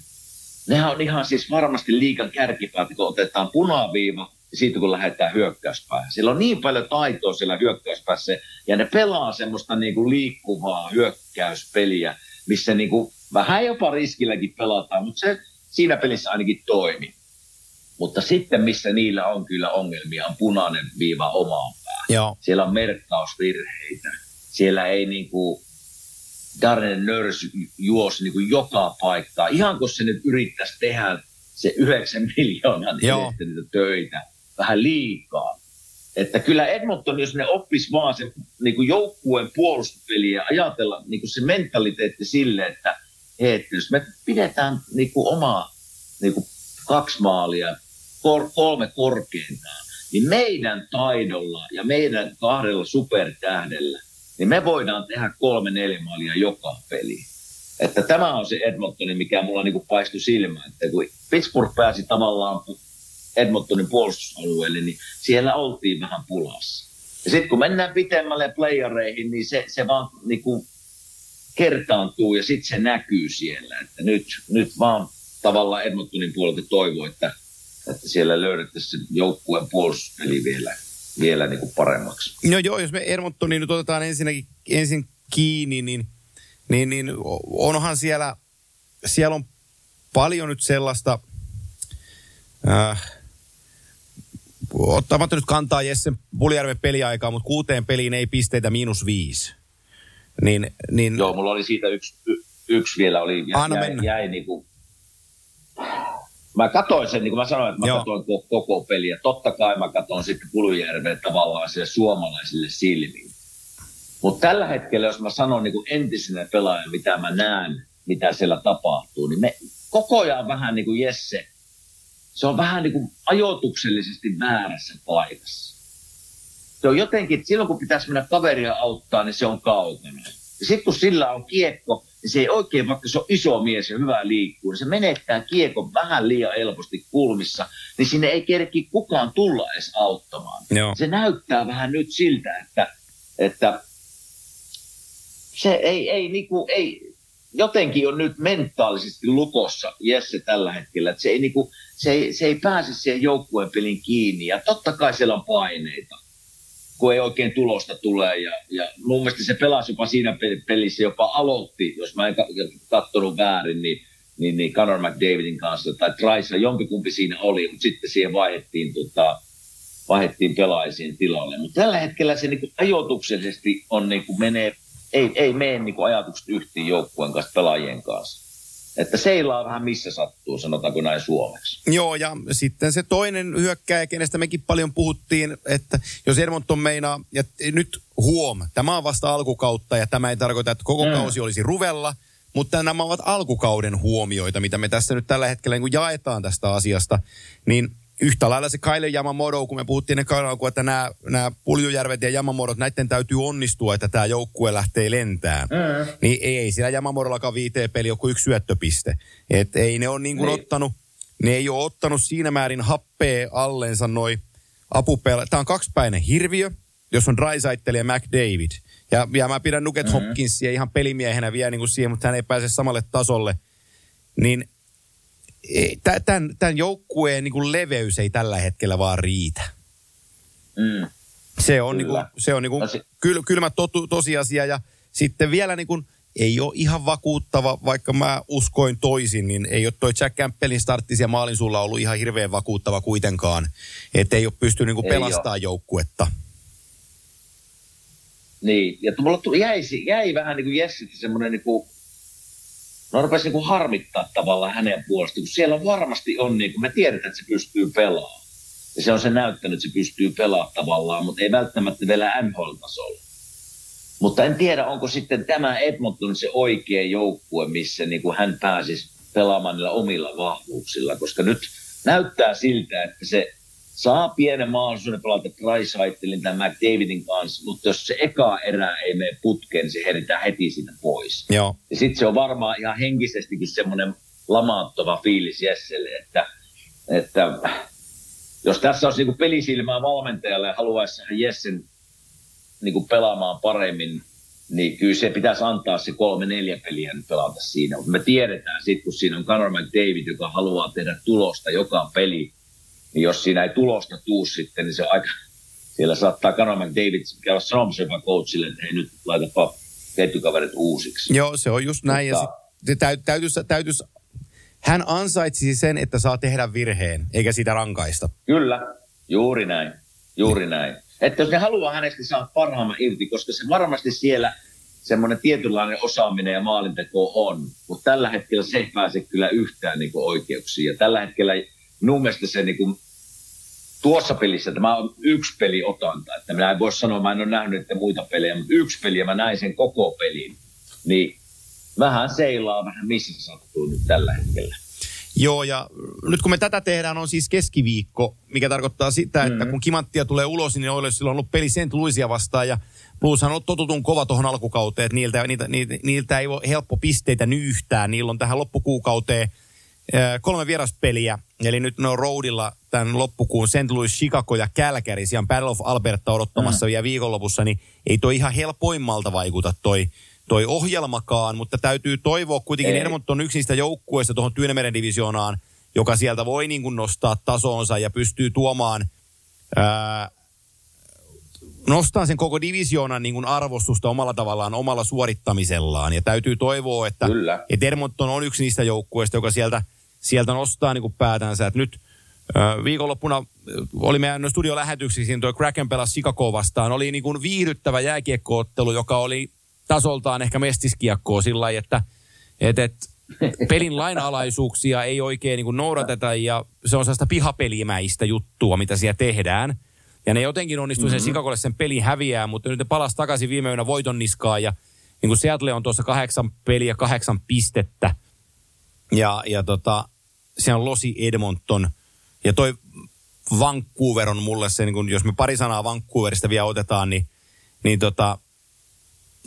nehän on ihan siis varmasti liikan kärkipäät, kun otetaan punaviiva siitä, kun lähdetään hyökkäyspäähän. Sillä on niin paljon taitoa siellä hyökkäyspäässä, ja ne pelaa semmoista niin kuin liikkuvaa hyökkäyspeliä, missä niin kuin vähän jopa riskilläkin pelataan, mutta se siinä pelissä ainakin toimi. Mutta sitten, missä niillä on kyllä ongelmia, on punainen viiva omaan päähän. Joo. Siellä on merkkausvirheitä. Siellä ei niin kuin Darren Nörs juosi niin kuin joka paikkaa. Ihan kun se nyt yrittäisi tehdä se 9 miljoonan edestä niitä töitä vähän liikaa. Että kyllä Edmonton, jos ne oppis vaan sen niin kuin joukkueen puolustuspeliä ajatella niin kuin se mentaliteetti sille, että, hei, että jos me pidetään niin kuin omaa niin kuin kaksi maalia, kor, kolme korkeintaan, niin meidän taidolla ja meidän kahdella supertähdellä, niin me voidaan tehdä kolme neljä maalia joka peli. Että tämä on se Edmontoni, mikä mulla niin kuin paistui silmään. Että kun Pittsburgh pääsi tavallaan Edmontonin puolustusalueelle, niin siellä oltiin vähän pulassa. Ja sitten kun mennään pitemmälle playereihin, niin se, se vaan niin kuin kertaantuu ja sitten se näkyy siellä. Että nyt, nyt vaan tavallaan Edmontonin puolelta toivoo, että, että siellä löydettäisiin joukkueen puolustuspeli vielä, vielä niin kuin paremmaksi. No joo, jos me Edmontonin nyt otetaan ensinnäkin ensin kiinni, niin, niin, niin onhan siellä, siellä on paljon nyt sellaista, äh, ottamatta nyt kantaa Jessen Puljärven peliaikaa, mutta kuuteen peliin ei pisteitä miinus viisi. Niin, niin... Joo, mulla oli siitä yksi, y, yksi vielä, oli, jä, Anna jäi, jäi niin kuin, mä katsoin sen, niin kuin mä sanoin, että mä Joo. katsoin koko, koko peliä. Totta kai mä katsoin sitten Puljärven tavallaan sille suomalaisille silmiin. Mutta tällä hetkellä, jos mä sanon niin kuin entisenä pelaaja, mitä mä näen, mitä siellä tapahtuu, niin me koko ajan vähän niin kuin Jesse se on vähän niin kuin ajoituksellisesti väärässä paikassa. Se on jotenkin, silloin kun pitäisi mennä kaveria auttaa, niin se on kaukana. Sitten kun sillä on kiekko, niin se ei oikein, vaikka se on iso mies ja hyvä liikkuu, niin se menettää kiekon vähän liian helposti kulmissa, niin sinne ei kerki kukaan tulla edes auttamaan. Joo. Se näyttää vähän nyt siltä, että, että se ei, ei, niinku, ei, jotenkin on nyt mentaalisesti lukossa Jesse tällä hetkellä, että se ei, niinku, se ei, se ei pääse siihen joukkueen pelin kiinni. Ja totta kai siellä on paineita, kun ei oikein tulosta tule. Ja, ja mun mielestä se pelasi jopa siinä pelissä, jopa aloitti, jos mä en katsonut väärin, niin, niin, niin Conor McDavidin kanssa tai Trice, jompikumpi siinä oli, mutta sitten siihen vaihdettiin, tota, vaihdettiin pelaajien tilalle. Mutta tällä hetkellä se niin ajoituksellisesti on, niin kuin menee ei, ei mene niin kuin ajatukset yhtiin joukkueen kanssa, pelaajien kanssa. Että seilaa vähän missä sattuu, sanotaanko näin suomeksi. Joo, ja sitten se toinen hyökkäjä, kenestä mekin paljon puhuttiin, että jos Edmonton meinaa, ja nyt huom, tämä on vasta alkukautta, ja tämä ei tarkoita, että koko mm. kausi olisi ruvella, mutta nämä ovat alkukauden huomioita, mitä me tässä nyt tällä hetkellä niin jaetaan tästä asiasta, niin yhtä lailla se Kyle Yamamoto, kun me puhuttiin ne kanalku, että nämä, nämä Puljujärvet ja Yamamorot, näiden täytyy onnistua, että tämä joukkue lähtee lentään. Mm. Niin ei, ei siellä Yamamorollakaan viiteen peli kuin yksi syöttöpiste. Et ei ne ole niin kuin niin. ottanut, ne ei ole ottanut siinä määrin happea allensa noi apupelä. Tämä on kaksipäinen hirviö, jos on Drysaitel ja McDavid. Ja, ja mä pidän Nuket mm-hmm. Hopkinsia ihan pelimiehenä vielä niin kuin siihen, mutta hän ei pääse samalle tasolle. Niin tämän, tämän joukkueen niin kuin leveys ei tällä hetkellä vaan riitä. Mm. Se on, niin kuin, se on niin kuin no kyl, kylmä totu, tosiasia ja sitten vielä niin kuin, ei ole ihan vakuuttava, vaikka mä uskoin toisin, niin ei ole toi Jack Campbellin starttisia maalin sulla ollut ihan hirveän vakuuttava kuitenkaan. Että ei ole pystynyt niin pelastamaan joukkuetta. Niin, ja mulla tuli, jäi, jäi vähän niin kuin Jessiltä semmoinen niin kuin, no rupesi niin kuin harmittaa tavallaan hänen puolestaan, kun siellä varmasti on, niin kuin, me tiedetään, että se pystyy pelaamaan. Ja se on se näyttänyt, että se pystyy pelaamaan tavallaan, mutta ei välttämättä vielä NHL-tasolla. Mutta en tiedä, onko sitten tämä Edmonton se oikea joukkue, missä niin kuin hän pääsisi pelaamaan niillä omilla vahvuuksilla, koska nyt näyttää siltä, että se saa pienen mahdollisuuden pelata Dreisaitelin tai McDavidin kanssa, mutta jos se eka erä ei mene putkeen, niin se heritään heti siitä pois. Joo. Ja sitten se on varmaan ihan henkisestikin semmoinen lamauttava fiilis Jesselle, että, että jos tässä olisi niinku pelisilmää valmentajalle ja haluaisi Jessen niinku pelaamaan paremmin, niin kyllä se pitäisi antaa se kolme-neljä peliä nyt pelata siinä. Mutta me tiedetään sitten, kun siinä on Conor McDavid, joka haluaa tehdä tulosta joka peli, niin jos siinä ei tulosta tuu sitten, niin se aika, siellä saattaa Conor McDavid käydä sanomassa jopa coachille, että hei nyt laitapa ketjukaverit uusiksi. Joo, se on just näin. Mutta... Ja sit, täytyisi, täytyisi, täytyisi, hän ansaitsisi sen, että saa tehdä virheen, eikä sitä rankaista. Kyllä, juuri näin. Juuri näin. Että jos ne haluaa hänestä saada parhaamman irti, koska se varmasti siellä semmoinen tietynlainen osaaminen ja maalinteko on, mutta tällä hetkellä se ei pääse kyllä yhtään niin oikeuksiin. Ja tällä hetkellä minun mielestä se niin kuin, tuossa pelissä, tämä on yksi peli otanta, että minä en voi sanoa, mä en ole nähnyt että muita pelejä, mutta yksi peli ja mä näin sen koko pelin, niin vähän seilaa vähän missä sattuu nyt tällä hetkellä. Joo, ja nyt kun me tätä tehdään, on siis keskiviikko, mikä tarkoittaa sitä, että mm-hmm. kun Kimanttia tulee ulos, niin olisi silloin ollut peli St. Louisia vastaan, ja Blueshan on ollut totutun kova tuohon alkukauteen, että niiltä, niiltä, niiltä, niiltä ei ole helppo pisteitä nyyhtää. Niillä on tähän loppukuukauteen kolme vieraspeliä, eli nyt ne on roadilla tämän loppukuun St. Louis, Chicago ja Calgary, siellä Battle of Alberta odottamassa mm. vielä viikonlopussa, niin ei toi ihan helpoimmalta vaikuta toi, toi ohjelmakaan, mutta täytyy toivoa kuitenkin, Edmonton on yksi niistä joukkueista tuohon Tyynemeren divisioonaan, joka sieltä voi niin kuin nostaa tasonsa ja pystyy tuomaan ää, nostaa sen koko divisioonan niin kuin arvostusta omalla tavallaan, omalla suorittamisellaan. Ja täytyy toivoa, että, Kyllä. että Edmonton on yksi niistä joukkueista, joka sieltä, sieltä nostaa niin kuin päätänsä. Että nyt viikonloppuna oli meidän studiolähetyksissä, siinä tuo Kraken pelasi Chicago vastaan. Oli niin kuin viihdyttävä jääkiekkoottelu, joka oli tasoltaan ehkä mestiskiekkoa sillä lailla, että et, et, pelin lainalaisuuksia ei oikein niin kuin noudateta ja se on sellaista pihapelimäistä juttua, mitä siellä tehdään – ja ne jotenkin onnistui mm-hmm. sen Chicagolle sen peli häviää, mutta nyt ne palasi takaisin viime yönä voiton niskaan ja niin kuin Seattle on tuossa kahdeksan peliä, kahdeksan pistettä. Ja, ja tota, se on Losi Edmonton. Ja toi Vancouver on mulle se, niin kun, jos me pari sanaa Vancouverista vielä otetaan, niin, niin tota,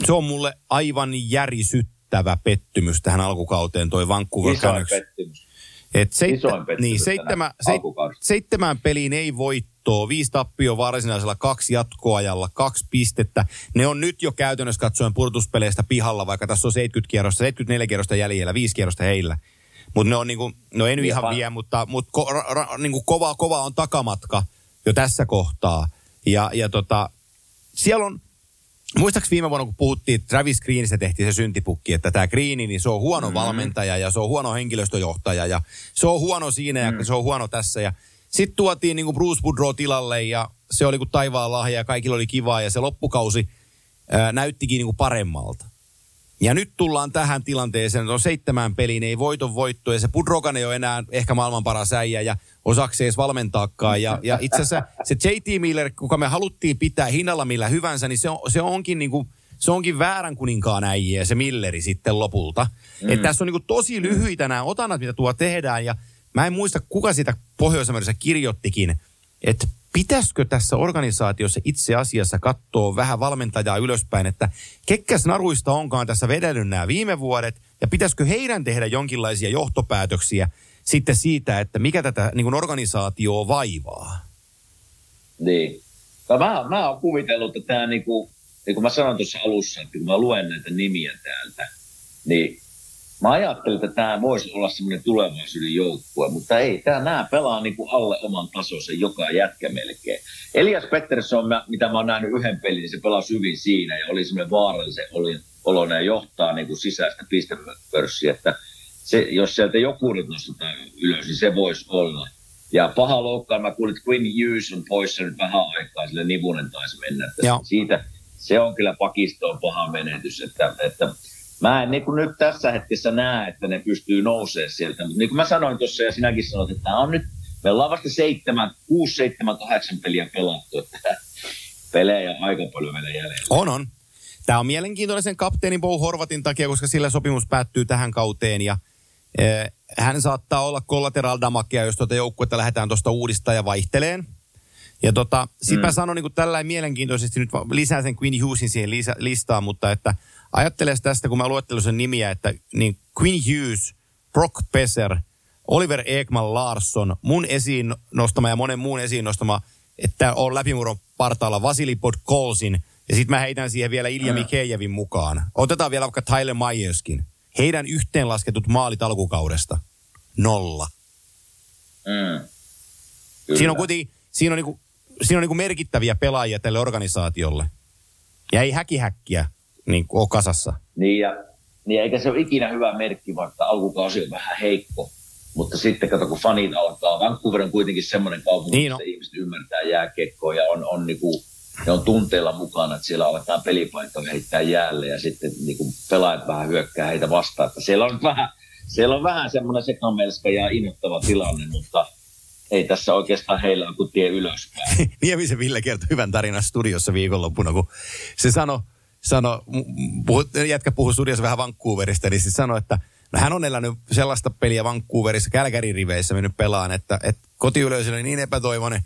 se on mulle aivan järisyttävä pettymys tähän alkukauteen toi Vancouver Isoin pettymys. Et seittä, niin, seitsemän, seit, seitsemän peliin ei voittoa, viisi tappio varsinaisella, kaksi jatkoajalla, kaksi pistettä. Ne on nyt jo käytännössä katsoen purtuspeleistä pihalla, vaikka tässä on 70 kierrosta, 74 kierrosta jäljellä, viisi kierrosta heillä. Mutta ne on niinku, no en ihan vie, mutta, mutta ko, ra, ra, niinku kova, kova on takamatka jo tässä kohtaa. Ja, ja tota, siellä on, Muistaakseni viime vuonna, kun puhuttiin, Travis Greenistä tehtiin se syntipukki, että tämä Greeni, niin se on huono mm-hmm. valmentaja ja se on huono henkilöstöjohtaja ja se on huono siinä ja mm. se on huono tässä. Ja sitten tuotiin niin kuin Bruce Boudreau tilalle ja se oli kuin taivaan lahja ja kaikilla oli kivaa ja se loppukausi ää, näyttikin niin kuin paremmalta. Ja nyt tullaan tähän tilanteeseen, että on seitsemän peliin, ei voiton voitto ja se Pudrokan ei ole enää ehkä maailman paras äijä ja osaksi edes valmentaakaan. Ja, ja itse asiassa se JT Miller, kuka me haluttiin pitää hinnalla millä hyvänsä, niin se, on, se onkin niin kuin, se onkin väärän kuninkaan äijä se Milleri sitten lopulta. Mm. Että tässä on niin kuin tosi lyhyitä nämä otanat, mitä tuo tehdään ja mä en muista, kuka sitä pohjois kirjoittikin, että pitäisikö tässä organisaatiossa itse asiassa katsoa vähän valmentajaa ylöspäin, että kekkäs naruista onkaan tässä vedellyt nämä viime vuodet, ja pitäisikö heidän tehdä jonkinlaisia johtopäätöksiä sitten siitä, että mikä tätä niin kuin organisaatioa vaivaa? Niin. No mä, mä oon kuvitellut, että tämä, niin kuin, niin kuin mä sanoin tuossa alussa, että kun mä luen näitä nimiä täältä, niin Mä ajattelin, että tämä voisi olla semmoinen tulevaisuuden joukkue, mutta ei, tämä nämä pelaa niin kuin alle oman tasonsa joka jätkä melkein. Elias Pettersson, mitä mä oon nähnyt yhden pelin, niin se pelasi hyvin siinä ja oli semmoinen vaarallisen oloinen ja johtaa niin kuin sisäistä pistepörssiä, että se, jos sieltä joku nyt nostetaan ylös, niin se voisi olla. Ja paha loukkaan, mä kuulin, että Quinn Hughes on poissa nyt vähän aikaa, sille nivunen taisi mennä. Että siitä, se on kyllä pakistoon paha menetys. Että, että mä en niin kuin nyt tässä hetkessä näe, että ne pystyy nousemaan sieltä. Mutta niin kuin mä sanoin tuossa ja sinäkin sanoit, että tämä on nyt, me ollaan vasta seitsemän, kuusi, seitsemän, kahdeksan peliä pelattu. Että pelejä aika paljon vielä jäljellä. On, on. Tämä on mielenkiintoinen sen kapteenin Bo Horvatin takia, koska sillä sopimus päättyy tähän kauteen ja hän saattaa olla collateral damakea, jos tuota joukkuetta lähdetään tuosta uudistaa ja vaihteleen. Ja tota, mm. mä sanon niin tällä mielenkiintoisesti, nyt lisää sen Queen Hughesin siihen lisä, listaan, mutta että ajatteles tästä, kun mä luettelin sen nimiä, että niin Queen Hughes, Brock Besser, Oliver Ekman Larsson, mun esiin nostama ja monen muun esiin nostama, että on läpimuron partaalla Vasili Podkolsin, ja sitten mä heitän siihen vielä Ilja. Mikejevin mukaan. Otetaan vielä vaikka Tyler Myerskin. Heidän yhteenlasketut maalit alkukaudesta. Nolla. Mm. Siinä on kuitenkin, siinä on, niinku, siinä on niinku merkittäviä pelaajia tälle organisaatiolle. Ja ei häkihäkkiä niin ole kasassa. Niin, ja, niin eikä se ole ikinä hyvä merkki, vaikka alkukausi on vähän heikko. Mutta sitten kato, kun fanit alkaa, Vancouver on kuitenkin semmoinen kaupunki, niin missä ihmiset ymmärtää jääkekkoa ja on, on niinku, ne on tunteella mukana, että siellä aletaan pelipaikka heittää jäälle ja sitten niinku pelaajat vähän hyökkää heitä vastaan. Että siellä on vähän, siellä on vähän semmoinen sekamelska ja innoittava tilanne, mutta ei tässä oikeastaan heillä on kuin tie ylöspäin. [laughs] Niemisen Ville kertoi hyvän tarinan studiossa viikonloppuna, kun se sanoi, sano, puhu, jätkä puhui studiossa vähän Vancouverista, niin se sanoi, että no hän on elänyt sellaista peliä Vancouverissa, Kälkärin riveissä mennyt pelaan, että, että kotiyleisö oli niin epätoivoinen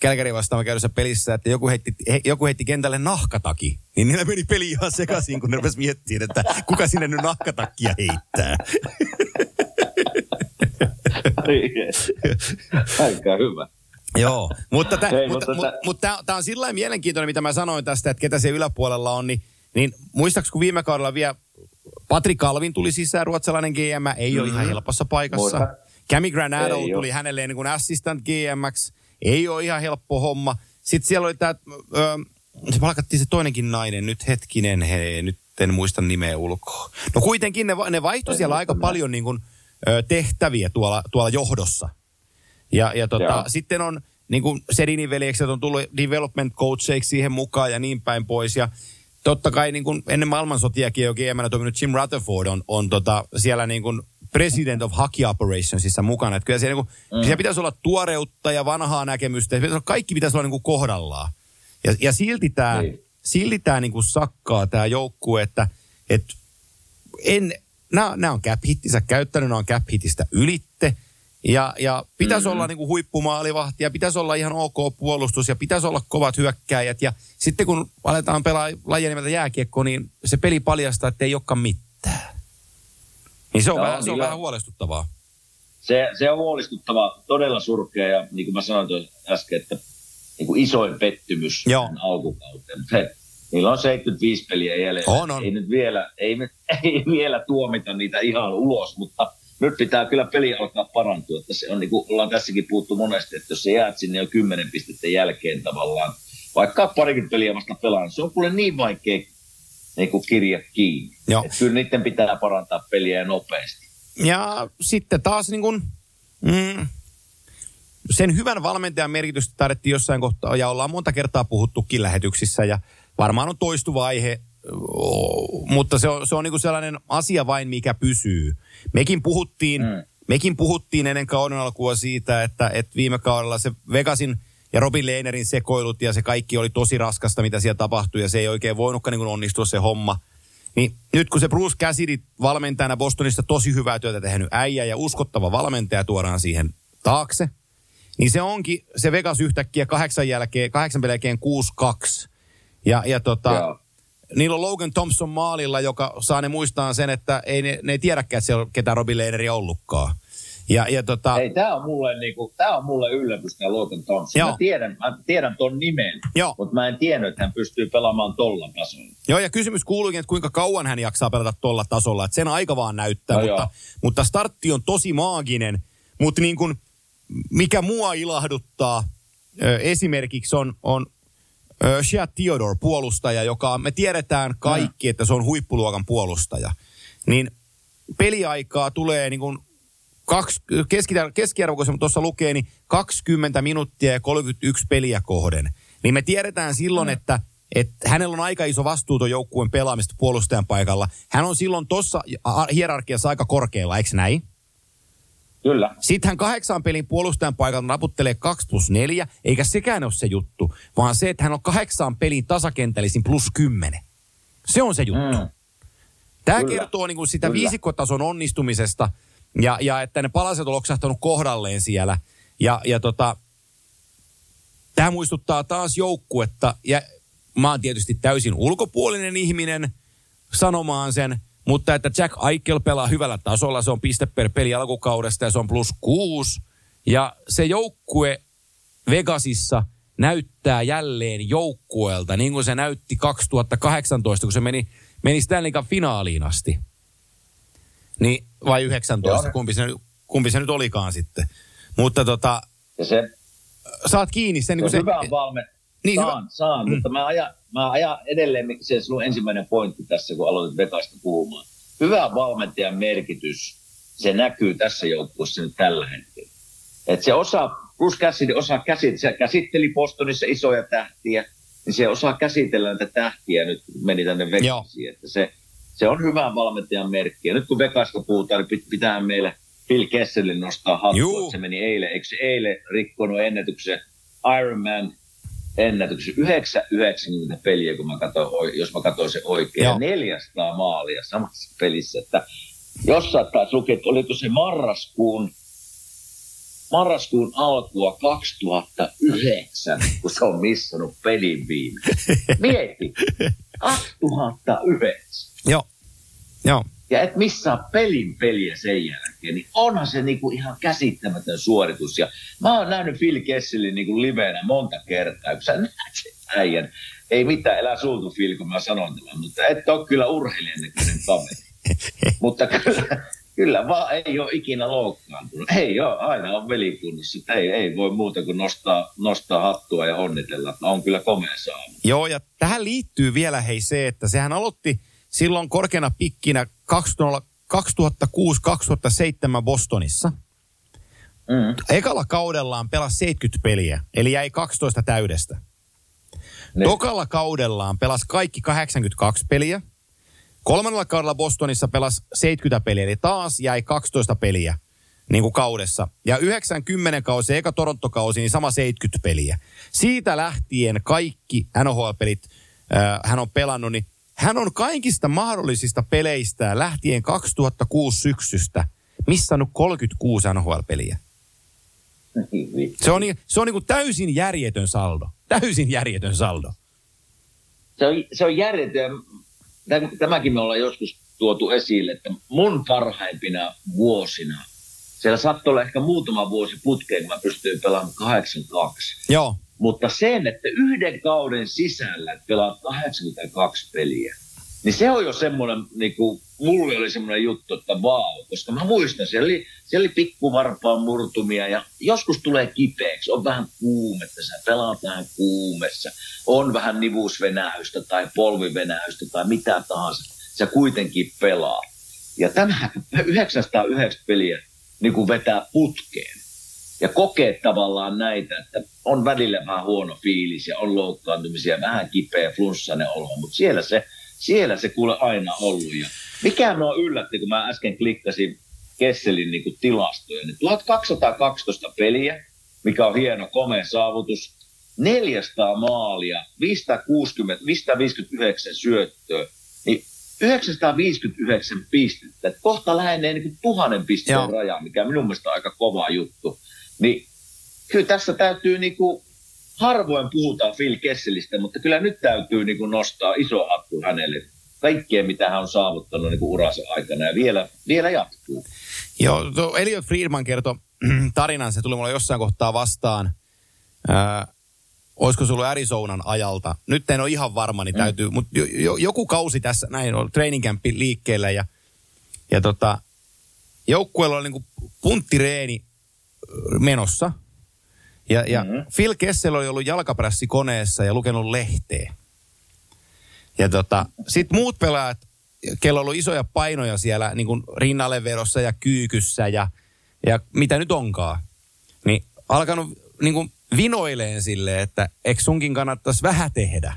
Kälkärin vastaan käydyssä pelissä, että joku heitti, he, joku heitti kentälle nahkataki. Niin niillä meni peli ihan sekaisin, kun ne rupesi miettimään, että kuka sinne nyt nahkatakkia heittää. [laughs] Aika hyvä. Joo, mutta, tä, Hei, mutta, mutta, mutta tämä on sillä mielenkiintoinen, mitä mä sanoin tästä, että ketä se yläpuolella on, niin, niin muistaaks kun viime kaudella vielä Patrick Kalvin tuli sisään, ruotsalainen GM, ei mm-hmm. ole ihan helpossa paikassa. Muista. Cami Granado tuli hänelle niin kuin assistant GMX, ei ole ihan helppo homma. Sitten siellä oli tämä, se palkattiin se toinenkin nainen, nyt hetkinen, he, nyt en muista nimeä ulkoa. No kuitenkin ne, ne vaihtoi siellä aika paljon niin kuin, tehtäviä tuolla, tuolla johdossa. Ja, ja tota, sitten on niin kuin Sedinin veljekset on tullut development coacheiksi siihen mukaan ja niin päin pois. Ja totta kai niin kuin ennen maailmansotiakin jo GM toiminut Jim Rutherford on, on tota, siellä niin kuin President of Hockey Operationsissa mukana. Että kyllä siellä, niin kuin, mm. siellä pitäisi olla tuoreutta ja vanhaa näkemystä. Pitäisi olla, kaikki pitäisi olla niin kuin kohdallaan. Ja, ja silti tämä niin. silti tää niin kuin sakkaa tämä joukkue, että et en, nämä on cap hittinsä käyttänyt, nämä on cap hitistä ylitte. Ja, ja pitäisi mm-hmm. olla niin kuin huippumaalivahti ja pitäisi olla ihan ok puolustus ja pitäisi olla kovat hyökkäjät. Ja sitten kun aletaan pelaa lajia nimeltä jääkiekko, niin se peli paljastaa, että ei olekaan mitään. Niin se on, vähän, se on vähän huolestuttavaa. Se, se on huolestuttavaa, todella surkea ja niin kuin mä sanoin äsken, että niin kuin isoin pettymys Joo. alkukauteen. Niillä on 75 peliä jäljellä. On, on. Ei nyt vielä, ei, [laughs] ei vielä tuomita niitä ihan ulos, mutta nyt pitää kyllä peli alkaa parantua. Että se on niin kuin ollaan tässäkin puhuttu monesti, että jos sä jäät sinne jo kymmenen pistettä jälkeen tavallaan, vaikka parikymmentä peliä vasta pelaan, se on kuule niin vaikea niin kuin kirja kiinni. Joo. Että kyllä niiden pitää parantaa peliä nopeasti. Ja sitten taas niin kuin, mm, sen hyvän valmentajan merkitystä tarvittiin jossain kohtaa, ja ollaan monta kertaa puhuttukin lähetyksissä, ja varmaan on toistuva aihe, mutta se on, se on niin kuin sellainen asia vain, mikä pysyy. Mekin puhuttiin, mm. mekin puhuttiin ennen kauden alkua siitä, että, että viime kaudella se Vegasin ja Robin Lehnerin sekoilut ja se kaikki oli tosi raskasta, mitä siellä tapahtui, ja se ei oikein voinutkaan niin kuin onnistua se homma. Niin nyt kun se Bruce Cassidy valmentajana Bostonista tosi hyvää työtä tehnyt äijä ja uskottava valmentaja tuodaan siihen taakse, niin se onkin se Vegas yhtäkkiä kahdeksan jälkeen, kahdeksan jälkeen 6-2. Ja, ja tota, Joo. niillä on Logan Thompson maalilla, joka saa ne muistaa sen, että ei ne, ne ei tiedäkään, että siellä on ketään Robin Lehneri ollutkaan. Ja, ja tota... Ei, tämä on mulle, niinku, tää on mulle yllätys, tämä Logan Thompson. Joo. Mä tiedän, mä tiedän ton nimen, Joo. mutta mä en tiennyt, että hän pystyy pelaamaan tolla tasolla. Joo, ja kysymys kuuluukin, että kuinka kauan hän jaksaa pelata tolla tasolla. Että sen aika vaan näyttää, no mutta, mutta startti on tosi maaginen. Mutta niin kuin, mikä mua ilahduttaa esimerkiksi on, on Shea Theodore, puolustaja, joka me tiedetään kaikki, mm. että se on huippuluokan puolustaja. Niin peliaikaa tulee niin kuin kaksi, keskiarvo, kun se tuossa lukee, niin 20 minuuttia ja 31 peliä kohden. Niin me tiedetään silloin, mm. että että hänellä on aika iso vastuu tuon joukkueen pelaamista puolustajan paikalla. Hän on silloin tuossa hierarkiassa aika korkealla, eikö näin? Kyllä. Sitten hän kahdeksan pelin puolustajan paikalta naputtelee 2 plus 4, eikä sekään ole se juttu, vaan se, että hän on kahdeksan pelin tasakentällisin plus 10. Se on se juttu. Mm. Tämä Kyllä. kertoo niin kuin sitä Kyllä. viisikkotason onnistumisesta ja, ja että ne palaset on loksahtanut kohdalleen siellä. Ja, ja tota, tämä muistuttaa taas joukkuetta, ja mä oon tietysti täysin ulkopuolinen ihminen sanomaan sen, mutta että Jack Eichel pelaa hyvällä tasolla, se on piste per peli alkukaudesta ja se on plus kuusi. Ja se joukkue Vegasissa näyttää jälleen joukkueelta, niin kuin se näytti 2018, kun se meni, meni Stanley Cup finaaliin asti. Niin, vai 19, kumpi se, kumpi se nyt olikaan sitten. Mutta tota, ja se, saat kiinni sen. Niin se, niin se hyvä valme, niin, saan, hyvä. saan, mm. mutta mä ajan, mä ajan edelleen, se on ensimmäinen pointti tässä, kun aloitit Vekasta puhumaan. Hyvä valmentajan merkitys, se näkyy tässä joukkueessa nyt tällä hetkellä. Et se osaa, plus Cassidy osaa käsitellä, se käsitteli Bostonissa isoja tähtiä, niin se osaa käsitellä näitä tähtiä nyt meni tänne Vegasiin. Että se, se on hyvä valmentajan merkki. Ja nyt kun Vekasta puhutaan, niin pitää meille Phil Kesselin nostaa hattua. Se meni eilen, eikö se eilen rikkonut ennätyksen Ironman ennätyksen 990 peliä, kun mä katsoin, jos mä katsoin se oikein. Joo. 400 maalia samassa pelissä. Että jos saattaa lukea, että oliko se marraskuun, marraskuun alkua 2009, kun se on missannut pelin viime. [laughs] Mieti, 2009. Joo, joo ja et missaa pelin peliä sen jälkeen, niin onhan se niinku ihan käsittämätön suoritus. Ja mä oon nähnyt Phil Kesselin niinku livenä monta kertaa, kun sä näet sen äijän. Ei mitään, elää sultu Phil, kun mä sanon tämän, mutta et ole kyllä urheilijan näköinen kaveri. [laughs] mutta kyllä, kyllä vaan ei ole ikinä loukkaantunut. Ei ole, aina on velikunnossa. Ei, ei voi muuta kuin nostaa, nostaa hattua ja onnitella. On kyllä komea saamu. Joo, ja tähän liittyy vielä hei se, että sehän aloitti – silloin korkeana pikkinä 2006-2007 Bostonissa. Mm. Ekalla kaudellaan pelasi 70 peliä, eli jäi 12 täydestä. Ne. Tokalla kaudellaan pelasi kaikki 82 peliä. Kolmannella kaudella Bostonissa pelasi 70 peliä, eli taas jäi 12 peliä niin kuin kaudessa. Ja 90 kausi, eka Torontokausi, niin sama 70 peliä. Siitä lähtien kaikki NHL-pelit äh, hän on pelannut, niin hän on kaikista mahdollisista peleistä lähtien 2006 syksystä missannut 36 NHL-peliä. Se on, se on niin kuin täysin järjetön saldo. Täysin järjetön saldo. Se on, se on järjetön. Tämäkin me ollaan joskus tuotu esille, että mun parhaimpina vuosina, siellä saattoi olla ehkä muutama vuosi putkeen, kun mä pystyin pelaamaan 82. Joo. Mutta sen, että yhden kauden sisällä pelaat 82 peliä, niin se on jo semmoinen, niin kuin, mulle oli semmoinen juttu, että vau, koska mä muistan, siellä oli, siellä oli pikkuvarpaan murtumia ja joskus tulee kipeäksi, on vähän kuumetta, sä pelaat vähän kuumessa, on vähän nivusvenäystä tai polvivenäystä tai mitä tahansa, sä kuitenkin pelaa. Ja tämä 909 peliä niin kuin vetää putkeen ja kokee tavallaan näitä, että on välillä vähän huono fiilis ja on loukkaantumisia, vähän kipeä, flunssainen olo, mutta siellä se, siellä se kuule aina ollut. Ja mikä minua yllätti, kun mä äsken klikkasin Kesselin niin kuin tilastoja, niin 1212 peliä, mikä on hieno, komea saavutus, 400 maalia, 560, 559 syöttöä, niin 959 pistettä. Kohta lähenee niin tuhannen pisteen Joo. raja, mikä minun mielestä on aika kova juttu. Niin kyllä tässä täytyy niin kuin, harvoin puhutaan Phil Kesselistä, mutta kyllä nyt täytyy niin kuin nostaa iso hattu hänelle kaikkea, mitä hän on saavuttanut niin uransa aikana ja vielä, vielä jatkuu. Joo, tuo Elliot Friedman kertoi [clears throat] tarinan, se tuli mulle jossain kohtaa vastaan. Ää, olisiko se ollut Arizonan ajalta? Nyt en ole ihan varma, niin mm. täytyy, mm. mutta jo, jo, joku kausi tässä, näin on training campi liikkeellä ja, ja tota, joukkueella oli niin kuin punttireeni menossa. Ja, ja mm-hmm. Phil Kessel oli ollut jalkaprässikoneessa ja lukenut lehteä. Ja tota, sitten muut pelaajat, kello on ollut isoja painoja siellä niin kuin rinnalleverossa ja kyykyssä ja, ja mitä nyt onkaan, niin alkanut niin kuin vinoileen silleen, että eikö sunkin kannattaisi vähän tehdä.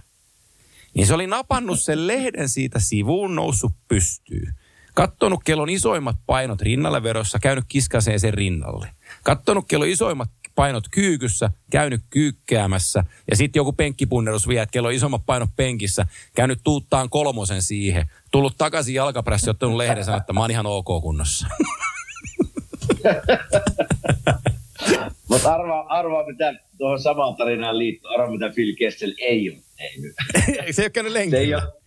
Niin se oli napannut sen lehden siitä sivuun, noussut pystyy. Kattonut kellon isoimmat painot rinnalle verossa, käynyt kiskaseen sen rinnalle. Kattonut kellon isoimmat painot kyykyssä, käynyt kyykkäämässä. Ja sitten joku penkkipunnerus vielä, että kello on isommat painot penkissä, käynyt tuuttaan kolmosen siihen. Tullut takaisin jalkapressi, ottanut lehden sanonut, että mä oon ihan ok kunnossa. [laughs] Mutta arvaa, arvaa, mitä tuohon samaan tarinaan liittyy. Arvaa, mitä Phil Kessel ei ole tehnyt. [laughs] se ei ole käynyt Se lenkillä. ei ole, se,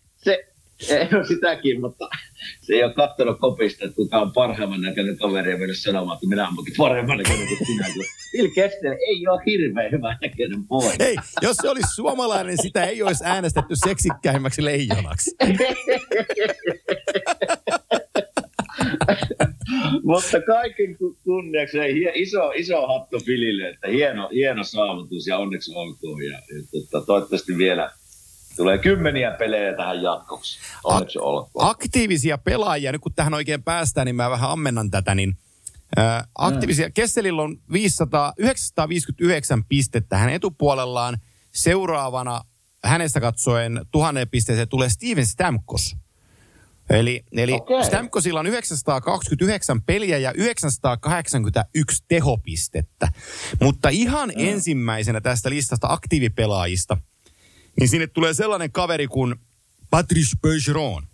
ei ole sitäkin, mutta se ei ole kattonut kopista, että kuka on parhaimman näköinen kaveri ja mennyt sanomaan, että minä olen paremman näköinen kuin sinä. Phil Kessel ei ole hirveän hyvän näköinen poika. Hei, jos se olisi suomalainen, sitä ei olisi äänestetty seksikkäimmäksi leijonaksi. [laughs] Mutta kaiken ku- kunniaksi ei, iso, iso hattu Filille, että hieno, hieno saavutus ja onneksi olkoon. Ja, ja tota, toivottavasti vielä tulee kymmeniä pelejä tähän jatkoksi. Onneksi olkoon. Aktiivisia pelaajia, nyt kun tähän oikein päästään, niin mä vähän ammennan tätä, niin ää, aktiivisia. Mm. Kesselillä on 500, 959 pistettä hänen etupuolellaan. Seuraavana hänestä katsoen tuhannen pisteeseen tulee Steven Stamkos. Eli, eli Okei. Stamkosilla on 929 peliä ja 981 tehopistettä. Mutta ihan mm. ensimmäisenä tästä listasta aktiivipelaajista, niin sinne tulee sellainen kaveri kuin Patrice Bergeron.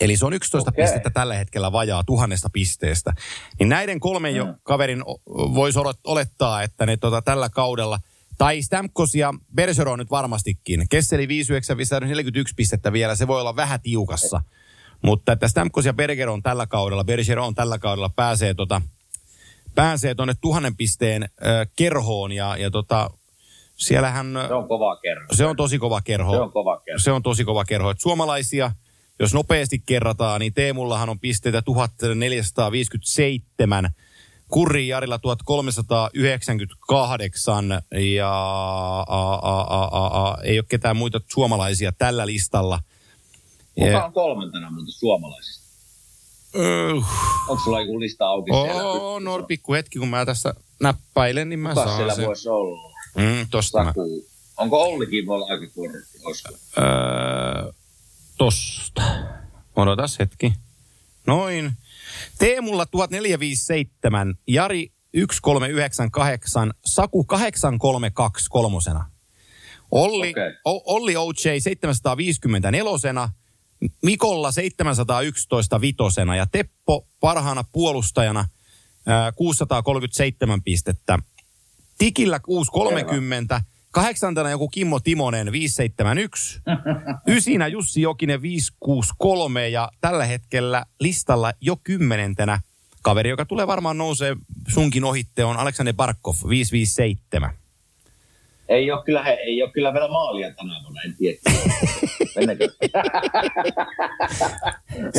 Eli se on 11 Okei. pistettä tällä hetkellä vajaa tuhannesta pisteestä. Niin näiden kolmen jo kaverin o- voisi olettaa, että ne tota, tällä kaudella, tai Stamkos ja Bergeron nyt varmastikin. Kesseli 59, 41 pistettä vielä, se voi olla vähän tiukassa. Mutta että Stamkos ja Bergeron tällä kaudella, Bergeron tällä kaudella pääsee tota, pääsee tuonne tuhannen pisteen ö, kerhoon ja, ja tota, siellähän Se on kova kerro. se on tosi kova kerho. Se on kova kerho. Se on tosi kova kerho. Et suomalaisia, jos nopeasti kerrataan, niin Teemullahan on pisteitä 1457, Kurri Jarilla 1398 ja a, a, a, a, a, ei ole ketään muita suomalaisia tällä listalla. Kuka on kolmantena muuten suomalaisista? Öö, Onko sulla joku lista auki? Oo, no pikku hetki, kun mä tässä näppäilen, niin mä Kuka saan siellä sen. voisi olla? Mm, tosta mä. Onko Ollikin voi olla aika? Olisiko? Öö, tosta. Odotas hetki. Noin. Teemulla 1457, Jari 1398, Saku 832 kolmosena. Olli, Okei. o, Olli OJ 754, Mikolla 711 vitosena ja Teppo parhaana puolustajana ää, 637 pistettä. Tikillä 630, kahdeksantena joku Kimmo Timonen 571, [laughs] ysinä Jussi Jokinen 563 ja tällä hetkellä listalla jo kymmenentenä kaveri, joka tulee varmaan nousee sunkin ohitte, on Aleksander Barkov 557. Ei ole kyllä, he, ei ole kyllä vielä maalia tänä vuonna, en tiedä. [laughs] Mennäänkö?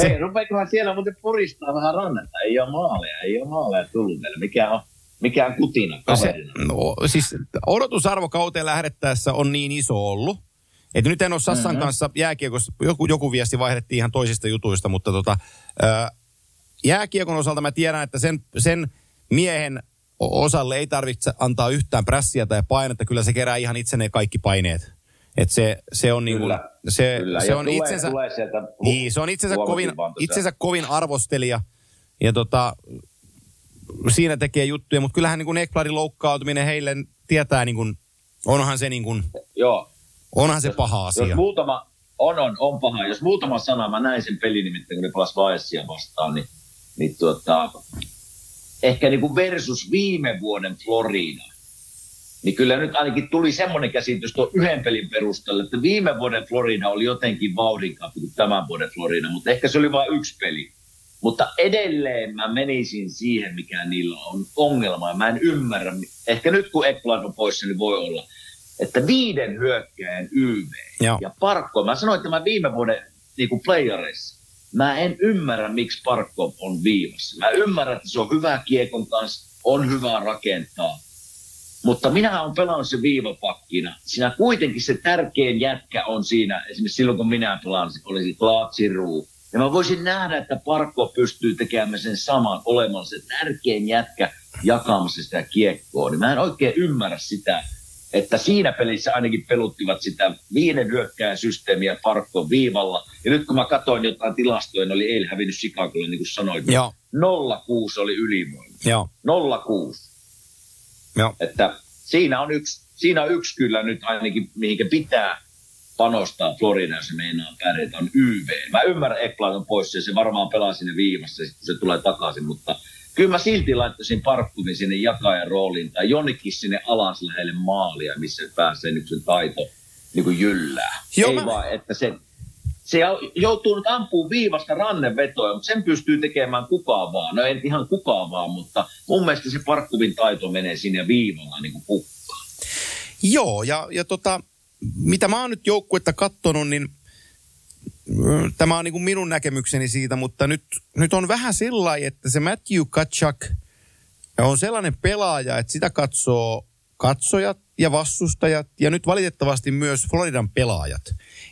Hei, rupeekohan siellä muuten puristaa vähän rannetta? Ei ole maaleja, ei ole maaleja tullut vielä. Mikä on, mikä on kutina Se, kaverina? no, siis odotusarvo kauteen lähdettäessä on niin iso ollut, että nyt en ole Sassan mm-hmm. kanssa jääkiekossa, joku, joku viesti vaihdettiin ihan toisista jutuista, mutta tota, ää, jääkiekon osalta mä tiedän, että sen, sen miehen osalle ei tarvitse antaa yhtään prässiä tai painetta, kyllä se kerää ihan itse ne kaikki paineet. Et se, se on, niin kuin, Kyllä, se, Kyllä, se on tulee, itsensä, tulee sieltä niin, se on itsensä kovin, huomasin itsensä kovin arvostelija. Ja tota, siinä tekee juttuja, mutta kyllähän niin kuin Ekbladin loukkaantuminen heille tietää, niin kuin, onhan se, niin kuin, Joo, onhan se paha jos asia. muutama, on, on, on paha. Jos muutama sana, mä näin sen pelin nimittäin, kun ne pelas Vaessia vastaan, niin, niin tuota, ehkä niin kuin versus viime vuoden Florida, niin kyllä nyt ainakin tuli semmoinen käsitys tuon yhden pelin perusteella, että viime vuoden Florida oli jotenkin vauhdikkaampi kuin tämän vuoden Florida, mutta ehkä se oli vain yksi peli. Mutta edelleen mä menisin siihen, mikä niillä on ongelma. Mä en ymmärrä, ehkä nyt kun Ekblad on poissa, niin voi olla, että viiden hyökkäjän YV Joo. ja Parkko. Mä sanoin tämän viime vuoden niin kuin playereissa. Mä en ymmärrä, miksi Parkko on viivassa. Mä ymmärrän, että se on hyvä kiekon kanssa, on hyvä rakentaa. Mutta minä olen pelannut se viivapakkina. Siinä kuitenkin se tärkein jätkä on siinä, esimerkiksi silloin kun minä pelasin, oli se Klaatsiruu. Ja mä voisin nähdä, että Parkko pystyy tekemään sen saman, olemaan se tärkein jätkä jakamassa sitä kiekkoa. Niin mä en oikein ymmärrä sitä, Että siinä pelissä ainakin peluttivat sitä viiden hyökkään systeemiä Parkko viivalla. Ja nyt kun mä katsoin jotain tilastoja, ne oli eilen hävinnyt Chicagolle, niin kuin sanoit. Joo. 0-6 oli ylivoima. Joo. 0-6. Joo. Että siinä on yksi, siinä on yksi kyllä nyt ainakin, mihinkä pitää panostaa Florida, jos se meinaa pärjätä, on YV. Mä ymmärrän, Ekblad on pois ja se varmaan pelaa sinne viivassa, kun se tulee takaisin, mutta kyllä mä silti laittaisin Parkkumin sinne jakajan rooliin tai jonnekin sinne alas lähelle maalia, missä pääsee nyt sen taito niin kuin jyllää. Joo, Ei mä- vaan, että se, se joutuu nyt ampumaan viivasta rannevetoja, mutta sen pystyy tekemään kukaan vaan. No en ihan kukaan vaan, mutta mun mielestä se Parkkuvin taito menee sinne viivalla niin kuin pukkaan. Joo, ja, ja tota, mitä mä oon nyt joukkuetta kattonut, niin mm, tämä on niin kuin minun näkemykseni siitä, mutta nyt, nyt on vähän sillä että se Matthew Kachak on sellainen pelaaja, että sitä katsoo katsojat ja vastustajat ja nyt valitettavasti myös Floridan pelaajat.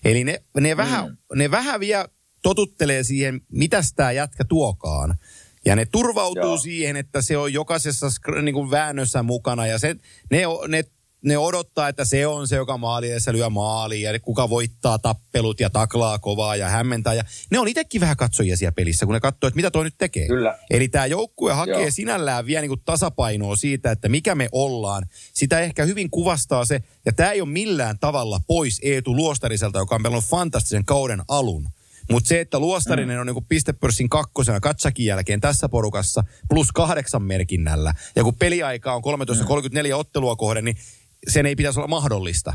Eli ne, ne, vähän, Mm. ne vähän vielä totuttelee siihen, mitä tämä jätkä tuokaan. Ja ne turvautuu Joo. siihen, että se on jokaisessa niin kuin väännössä mukana ja se, ne, ne, ne odottaa, että se on se, joka maali edessä lyö maaliin ja kuka voittaa tappelut ja taklaa kovaa ja hämmentää. Ja ne on itsekin vähän katsojia siellä pelissä, kun ne katsoo, että mitä toi nyt tekee. Kyllä. Eli tämä joukkue hakee Joo. sinällään vielä niin tasapainoa siitä, että mikä me ollaan. Sitä ehkä hyvin kuvastaa se, ja tämä ei ole millään tavalla pois Eetu Luostariselta, joka on pelannut fantastisen kauden alun. Mutta se, että Luostarinen mm. on niin pistepörssin kakkosena Katsakin jälkeen tässä porukassa plus kahdeksan merkinnällä, ja kun peliaika on 13.34 ottelua kohden, niin sen ei pitäisi olla mahdollista.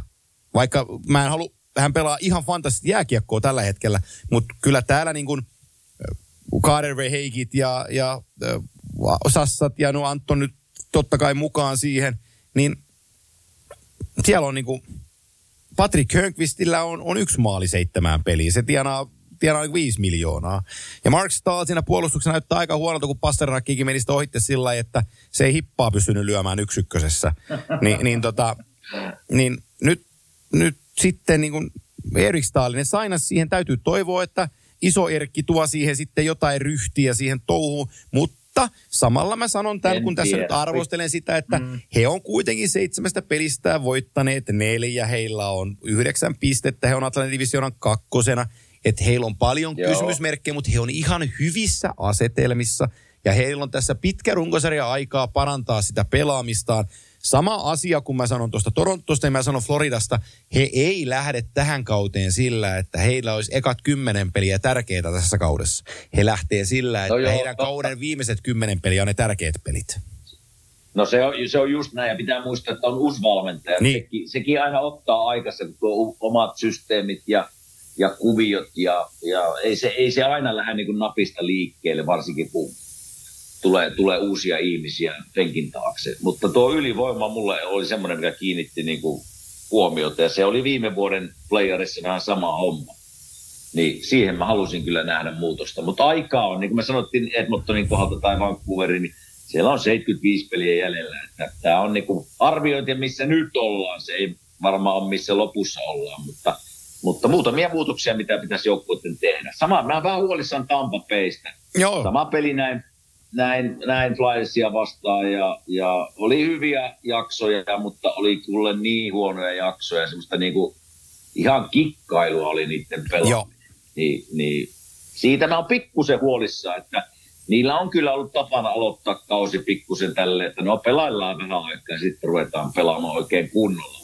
Vaikka mä en halua, hän pelaa ihan fantastista jääkiekkoa tällä hetkellä, mutta kyllä täällä niin kuin Carter Heikit ja, ja äh, Sassat ja no Anton nyt totta kai mukaan siihen, niin siellä on niinku, Patrick Hönkvistillä on, on yksi maali seitsemään peliin. Se tienaa, tienaa niinku viisi miljoonaa. Ja Mark Stahl siinä puolustuksessa näyttää aika huonolta, kun Pasternakikin meni sitä ohitte sillä lailla, että se ei hippaa pystynyt lyömään yksikkösessä. Ni, niin, [laughs] tota, niin nyt, nyt sitten niin kuin Erik Staalinen sainas siihen täytyy toivoa, että iso Erkki tuo siihen sitten jotain ryhtiä siihen touhuun, mutta samalla mä sanon tämän, En kun tässä tiedä. nyt arvostelen sitä, että mm. he on kuitenkin seitsemästä pelistä voittaneet neljä, heillä on yhdeksän pistettä, he on Atlantin divisioonan kakkosena, että heillä on paljon Joo. kysymysmerkkejä, mutta he on ihan hyvissä asetelmissa ja heillä on tässä pitkä runkosarja aikaa parantaa sitä pelaamistaan. Sama asia, kun mä sanon tuosta Torontosta ja mä sanon Floridasta, he ei lähde tähän kauteen sillä, että heillä olisi ekat kymmenen peliä tärkeitä tässä kaudessa. He lähtee sillä, että No joo, heidän totta. kauden viimeiset kymmenen peliä on ne tärkeät pelit. No se on, se on just näin, ja pitää muistaa, että on uusi valmentaja. Niin. Sekin, sekin aina ottaa aikansa, kun u- omat systeemit ja, ja kuviot, ja, ja ei, se, ei se aina lähde niin napista liikkeelle, varsinkin kun tulee, tulee uusia ihmisiä penkin taakse. Mutta tuo ylivoima mulle oli semmoinen, mikä kiinnitti niin kuin huomiota, ja se oli viime vuoden playerissa vähän sama homma. Niin siihen mä halusin kyllä nähdä muutosta. Mutta aikaa on, niin kuin me sanottiin Edmontonin kohdalta tai Vancouverin, niin siellä on 75 peliä jäljellä. Että tämä on niin arviointi, missä nyt ollaan. Se ei varmaan ole, missä lopussa ollaan, mutta, mutta muutamia muutoksia, mitä pitäisi joukkueiden tehdä. Sama, mä vähän huolissaan Tampa Baystä. Joo. Sama peli näin, näin, näin Flyersia vastaan ja, ja oli hyviä jaksoja, mutta oli kuule niin huonoja jaksoja. Semmoista niinku, ihan kikkailua oli niiden pelaaminen. Niin, niin, siitä mä oon pikkusen huolissa, että niillä on kyllä ollut tapana aloittaa kausi pikkusen tälle, että no pelaillaan vähän aikaa ja sitten ruvetaan pelaamaan oikein kunnolla,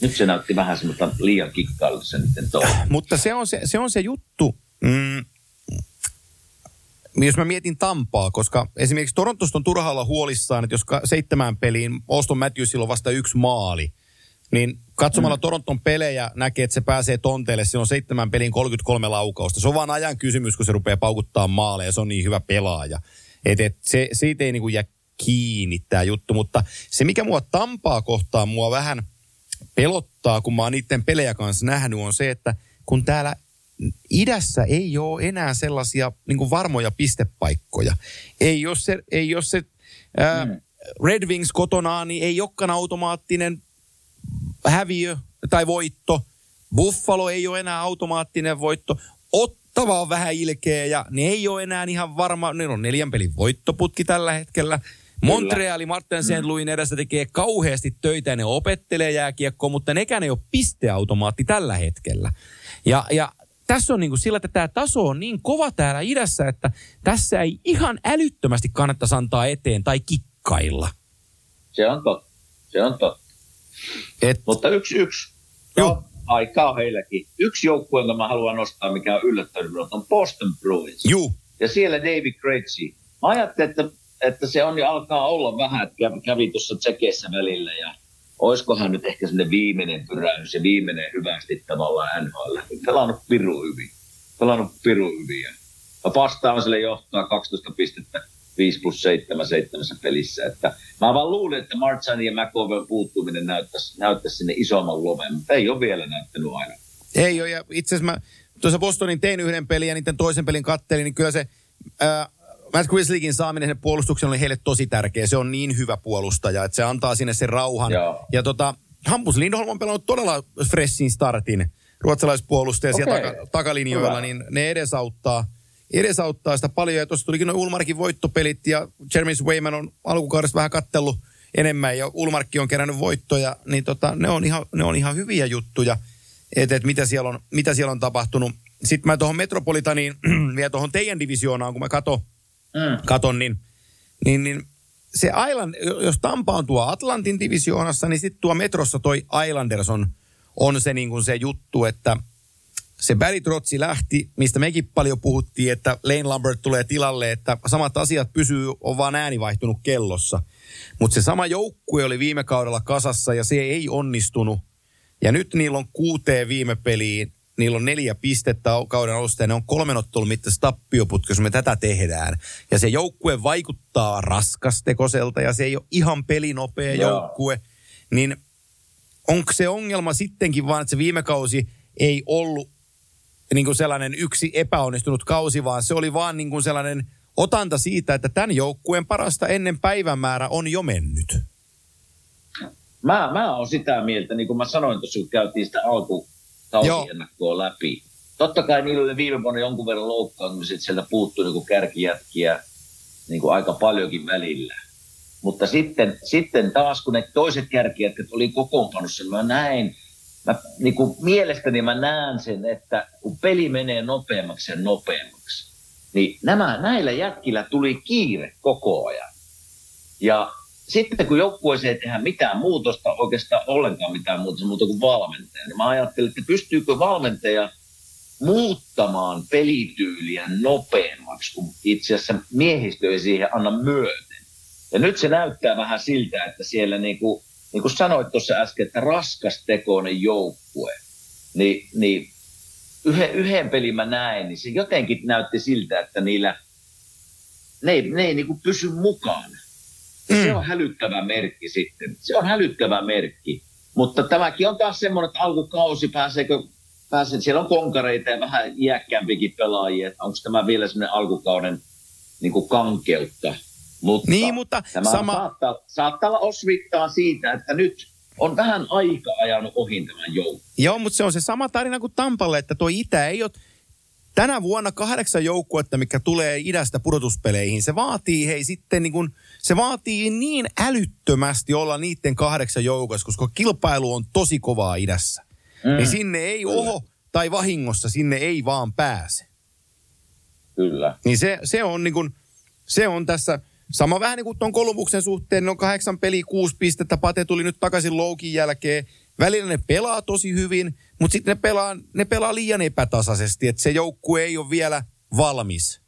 nyt se näytti vähän semmoista liian kikkailu se niiden touhu. [laughs] Mutta se on se, se, on se juttu, mm, jos mä mietin Tampaa, koska esimerkiksi Torontosta on turha olla huolissaan, että jos seitsemään peliin Auston Matthewsilla on vasta yksi maali, niin katsomalla mm. Toronton pelejä näkee, että se pääsee tonteelle. Se on seitsemän peliin 33 laukausta. Se on vaan ajan kysymys, kun se rupeaa paukuttaa maaleja. Se on niin hyvä pelaaja. Et, et se, siitä ei niinku jää kiinni tämä juttu. Mutta se, mikä mua Tampaa kohtaa, mua vähän pelottaa, kun mä oon niiden pelejä kanssa nähnyt, on se, että kun täällä idässä ei ole enää sellaisia niin kuin varmoja pistepaikkoja. Ei jos se, ei jos se ää, Mm. Red Wings kotonaan, niin ei olekaan automaattinen häviö tai voitto. Buffalo ei ole enää automaattinen voitto. Ottava on vähän ilkeä ja ne ei ole enää ihan varma. Ne on neljän pelin voittoputki tällä hetkellä. Montreali Martin St. Louisin edessä tekee kauheasti töitä ja ne opettelee jääkiekkoa, mutta nekään ei ole pisteautomaatti tällä hetkellä. Ja, ja tässä on niin kuin sillä, että tämä taso on niin kova täällä idässä, että tässä ei ihan älyttömästi kannattaisi antaa eteen tai kikkailla. Se on totta. Se on totta. Et, Mutta yksi yksi. Joo. Aikaa on heilläkin. Yksi joukkue, jonka mä haluan nostaa, mikä on yllättänyt on Boston Bruins. juu, Ja siellä David Krejci. Mä ajattelin, että, että se on jo alkaa olla vähän, että kävi, tuossa tsekeissä välillä ja oiskohan nyt ehkä sinne viimeinen pyräys ja viimeinen hyvästi tavallaan NHL. Pelannut piru hyvin. Pelannut piru hyvin. Ja sille johtaa 12 pistettä 5 plus 7 seitsemässä pelissä. Että mä vaan luulin, että Marchani ja McCoven puuttuminen näyttäisi, näyttäisi sinne isomman loven, mutta ei ole vielä näyttänyt aina. Ei ole, ja itse asiassa mä tuossa Bostonin tein yhden pelin ja niiden toisen pelin kattelin, niin kyllä se ää, Matt Grizzlykin saaminen puolustuksen oli heille tosi tärkeä. Se on niin hyvä puolustaja, että se antaa sinne sen rauhan. Joo. Ja tota, Hampus Lindholm on pelannut todella freshin startin ruotsalaispuolustaja siellä Okei. taka, takalinjoilla, Hyvä. niin ne edesauttaa, edesauttaa sitä paljon. Ja tuossa tulikin noin Ulmarkin voittopelit ja Jeremy Swayman on alkukaudesta vähän kattellut enemmän ja Ulmarkki on kerännyt voittoja, niin tota, ne, on ihan, ne on ihan hyviä juttuja, että et mitä, siellä on, mitä siellä on tapahtunut. Sitten mä tuohon Metropolitaniin, [clears throat] vielä tuohon teidän divisioonaan, kun mä katon, Mm. katon niin, niin, niin se Island, jos Tampa on tuo Atlantin divisioonassa, niin sitten tuo Metrossa toi Islanders on, on se, niin kuin se juttu, että se Barry Trotsi lähti, mistä mekin paljon puhuttiin, että Lane Lambert tulee tilalle, että samat asiat pysyy, on vaan ääni vaihtunut kellossa. Mutta se sama joukkue oli viime kaudella kasassa ja se ei onnistunut. Ja nyt niillä on kuuteen viime peliin, niillä on neljä pistettä kauden alusta ja ne on kolmen ottelun mittaisessa tappioputkessa, jos me tätä tehdään. Ja se joukkue vaikuttaa raskastekoselta ja se ei ole ihan pelinopea Joo. joukkue. Niin onko se ongelma sittenkin vaan, että se viime kausi ei ollut niin kuin sellainen yksi epäonnistunut kausi, vaan se oli vaan niin kuin sellainen otanta siitä, että tämän joukkueen parasta ennen päivämäärä on jo mennyt. Mä, mä oon sitä mieltä, niin kuin mä sanoin tuossa, kun käytiin sitä alkukausiennakkoa läpi. Totta kai niillä oli viime vuonna jonkun verran loukkaantumisia, että sieltä puuttui niin kärkijätkiä niin kuin aika paljonkin välillä. Mutta sitten, sitten taas, kun ne toiset kärkijätkät oli kokoonpanossa, niin mä näin, mä, niin kuin mielestäni mä näen sen, että kun peli menee nopeammaksi ja nopeammaksi, niin nämä, näillä jätkillä tuli kiire koko ajan. Ja sitten kun joukkueeseen ei tehdä mitään muutosta, oikeastaan ollenkaan mitään muuta, muuta kuin valmentaja, niin mä ajattelin, että pystyykö valmentaja muuttamaan pelityyliä nopeammaksi, kun itse asiassa miehistö ei siihen anna myöten. Ja nyt se näyttää vähän siltä, että siellä niin kuin, niin kuin sanoit tuossa äsken, että raskastekoinen joukkue, niin, niin yhden, yhden pelin mä näin, niin se jotenkin näytti siltä, että niillä, ne ei, ne ei niin kuin pysy mukana. Mm. Se on hälyttävä merkki sitten. Se on hälyttävä merkki. Mutta tämäkin on taas semmoinen, että alkukausi pääseekö, pääsee, siellä on konkareita ja vähän iäkkäämpikin pelaajia. Että onko tämä vielä semmoinen alkukauden niin kuin kankeutta. Mutta, Niin, mutta tämä sama- saattaa, saattaa olla osvittaa siitä, että nyt on vähän aika ajanut ohi tämän joukon. Joo, mutta se on se sama tarina kuin Tampalle, että tuo Itä ei ole... Tänä vuonna kahdeksan joukkuetta, mikä tulee idästä pudotuspeleihin, se vaatii hei sitten niin kun, se vaatii niin älyttömästi olla niiden kahdeksan joukossa, koska kilpailu on tosi kovaa idässä. Mm. Niin sinne ei oho tai vahingossa, sinne ei vaan pääse. Kyllä. Niin se, se on niin kuin, se on tässä sama vähän niin kuin tuon Kolumbuksen suhteen, ne on kahdeksan peliä, kuusi pistettä, Pate tuli nyt takaisin loukin jälkeen. Välillä ne pelaa tosi hyvin, mutta sitten ne pelaa, ne pelaa liian epätasaisesti, että se joukkue ei ole vielä valmis.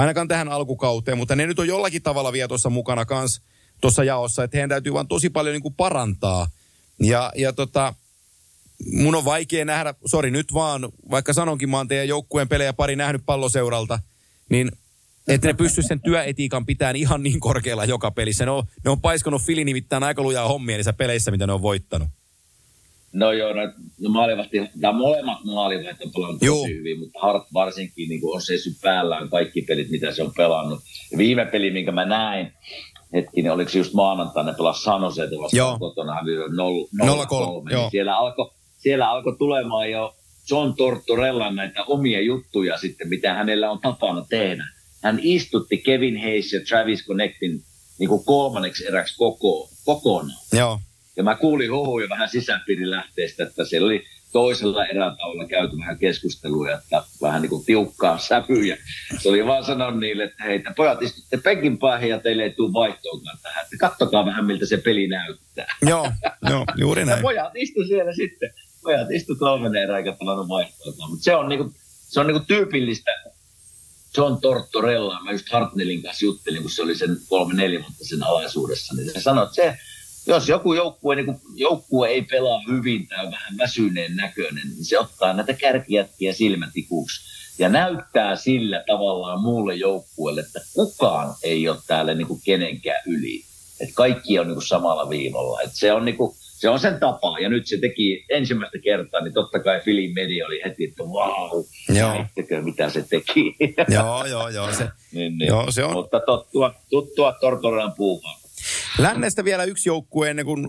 Ainakaan tähän alkukauteen, mutta ne nyt on jollakin tavalla vielä tuossa mukana kans tuossa jaossa, että heidän täytyy vaan tosi paljon niin kuin parantaa. Ja, ja tota, mun on vaikea nähdä, sori nyt vaan, vaikka sanonkin, mä oon teidän joukkueen pelejä pari nähnyt palloseuralta, niin että ne pystyisi sen työetiikan pitämään ihan niin korkealla joka pelissä. Ne on, ne on paiskonut Fili nimittäin aika lujaa hommia niissä peleissä, mitä ne on voittanut. No joo, no, no maalivahti, nämä molemmat maalivahti on pelannut Joo. tosi hyvin, mutta Hart varsinkin niin kuin on seissyt päällään kaikki pelit, mitä se on pelannut. Ja viime peli, minkä mä näin, hetkinen, oliko se just maanantaina, ne pelasi Sanoseita Joo. vastaan kotona, hävisi 0-3, joo. Niin siellä alkoi siellä alko tulemaan jo John Tortorellan näitä omia juttuja sitten, mitä hänellä on tapana tehdä. Hän istutti Kevin Hayes ja Travis Connectin niin kuin kolmanneksi eräksi koko, kokonaan. Joo. Ja mä kuulin huhuja vähän sisäpiirilähteistä, että siellä oli toisella erätaululla käyty vähän keskustelua, että vähän niin kuin tiukkaa sävyjä. Se oli vaan sanonut niille, että hei, te pojat istutte penkin päähän ja teille ei tule vaihtoonkaan tähän. Että kattokaa vähän, miltä se peli näyttää. Joo, joo, juuri Ja näin. pojat istu siellä sitten. Pojat istu kolmen erää eikä pelannut vaihtoonkaan. Mutta se on, niinku, se on niinku tyypillistä John Tortorella. Mä just Hartnellin kanssa juttelin, kun se oli sen kolme neljä vuotta sen alaisuudessa. Niin se sanoi, että se, jos joku joukkue, niin joukkue ei pelaa hyvin tai on vähän väsyneen näköinen, niin se ottaa näitä kärkijätkiä silmätikuksi ja näyttää sillä tavallaan muulle joukkueelle, että kukaan ei ole täällä niin kuin kenenkään yli. Että kaikki on niin kuin samalla viivalla. Et se, on niin kuin, se on sen tapa. Ja nyt se teki ensimmäistä kertaa, niin totta kai Filin media oli heti, että vau, näittekö mitä se teki. Joo, joo, joo. Se, [laughs] niin, niin. Joo, se on. Mutta tottua, tuttua Tortorelan puuhaa. Lännestä vielä yksi joukkue ennen kuin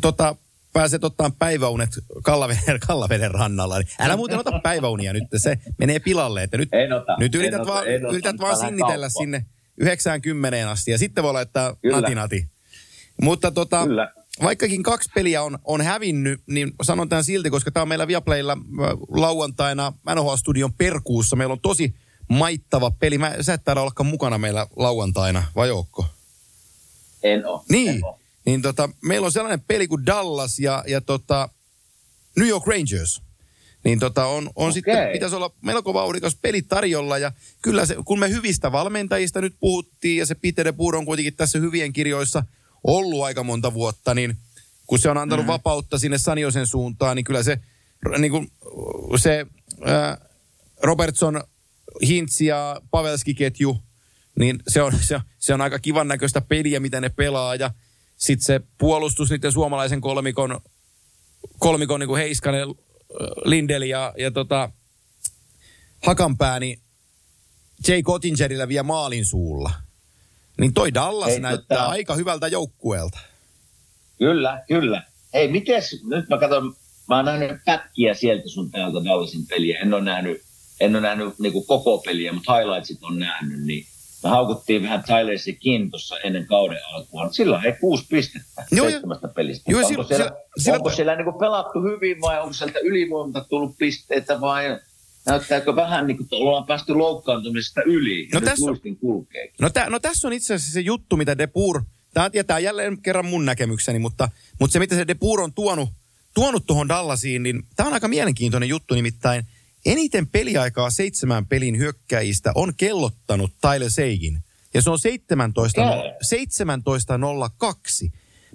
tota, pääset ottaa päiväunet Kallaveden, [laughs] Kallaveden rannalla. Niin älä muuten ota päiväunia nyt, se menee pilalle. Että nyt, En ota, nyt en yrität, ota, vaan, en ota, yrität vaan sinnitellä kauppaa. sinne 90 asti ja sitten voi laittaa Kyllä. nati nati. Mutta tota, Kyllä. vaikkakin kaksi peliä on, on hävinnyt, niin sanon tämän silti, koska tämä on meillä Viaplaylla lauantaina NHL-studion perkuussa. Meillä on tosi maittava peli. Mä, sä et taida ollakaan mukana meillä lauantaina, vai ootko? En ole. Niin, En oo. niin tota, meillä on sellainen peli kuin Dallas ja, ja tota, New York Rangers. Niin tota, on, on Okei. sitten, pitäisi olla melko vauhdikas peli tarjolla ja kyllä se, kun me hyvistä valmentajista nyt puhuttiin ja se Peter de Boer on kuitenkin tässä hyvien kirjoissa ollut aika monta vuotta, niin kun se on antanut mm. vapautta sinne Saniosen suuntaan, niin kyllä se, niin kuin, se ää, Robertson, Hintz ja Pavelski-ketju, niin se on, se, on- se on aika kivan näköistä peliä, mitä ne pelaa. Ja sitten se puolustus niiden suomalaisen kolmikon, kolmikon niin kuin Heiskanen, äh, Lindeli ja, ja tota, Hakanpää, niin Jay Cottingerillä vie maalin suulla. Niin toi Dallas Hei, näyttää tota- aika hyvältä joukkueelta. Kyllä, kyllä. Hei, mites, nyt mä katson, mä oon nähnyt pätkiä sieltä sun täältä Dallasin peliä. En ole nähnyt, en ole nähnyt niin koko peliä, mutta highlightsit on nähnyt, niin me haukuttiin vähän Tyler Sekin tuossa ennen kauden alkua. Silloin ei kuusi pistettä Joo, seitsemästä pelistä. joo, onko sillä- siellä, sillä- sillä- onko siellä niin pelattu hyvin vai onko sieltä ylivoimalta tullut pisteitä vai näyttääkö vähän niin kuin ollaan päästy loukkaantumisesta yli? No tässä kulkee. No, tä, no tässä on itse asiassa se juttu, mitä Depur, tämä tietää jälleen kerran mun näkemykseni, mutta, mutta se mitä se Depur on tuonut, tuonut tuohon Dallasiin, niin tämä on aika mielenkiintoinen juttu, nimittäin eniten peliaikaa seitsemän pelin hyökkäjistä on kellottanut Tyler Seigin. Ja se on 17, Okei. 17.02.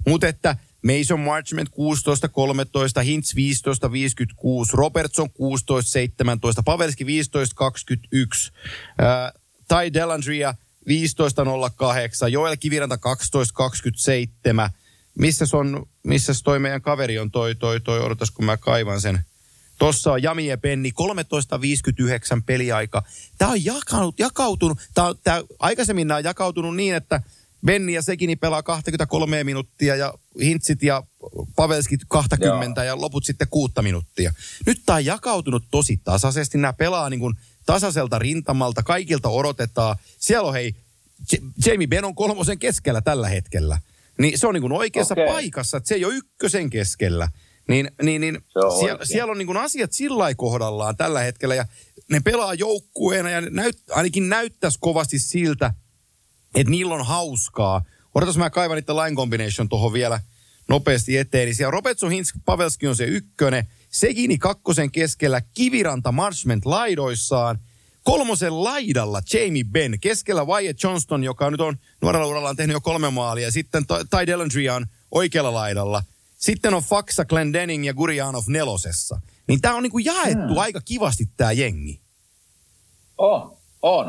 Mutta että Mason Marchment 16-13, Hintz 15-56, Robertson 16-17, Pavelski 15-21, äh, Ty Delandria 15-08, Joel Kiviranta 12-27. Missäs on, missäs toi meidän kaveri on toi, toi, toi, odotas kun mä kaivan sen. Tossa on Jami ja Penni, 13.59 peliaika. Tämä on jakanut, jakautunut, tää, tää, aikaisemmin nämä on jakautunut niin, että Benni ja Sekini pelaa 23 minuuttia ja Hintsit ja Pavelskit 20 ja loput sitten kuutta minuuttia. Nyt tämä on jakautunut tosi tasaisesti. Nämä pelaa niin kuin tasaiselta rintamalta, kaikilta odotetaan. Siellä on hei, Jamie Ben on kolmosen keskellä tällä hetkellä. Niin se on niin kuin oikeassa Okei. paikassa, että se ei ole ykkösen keskellä. Niin, niin, niin siellä, siellä on niin kuin asiat sillä kohdallaan tällä hetkellä ja ne pelaa joukkueena ja näyt, ainakin näyttäisi kovasti siltä, että niillä on hauskaa. Odotas mä kaivan niitä line combination tuohon vielä nopeasti eteen. Niin siellä Robertson, Hintz, Pavelski on se ykkönen. Segini kakkosen keskellä, Kiviranta, Marchment laidoissaan. Kolmosen laidalla Jamie Benn, keskellä Wyatt Johnston, joka nyt on nuorella uralla on tehnyt jo kolme maalia. Sitten Ty- Dellandrea on oikealla laidalla. Sitten on Faksa, Glendening ja Gurianov nelosessa. Niin tää on niinku jaettu Hmm. aika kivasti tää jengi. On, on.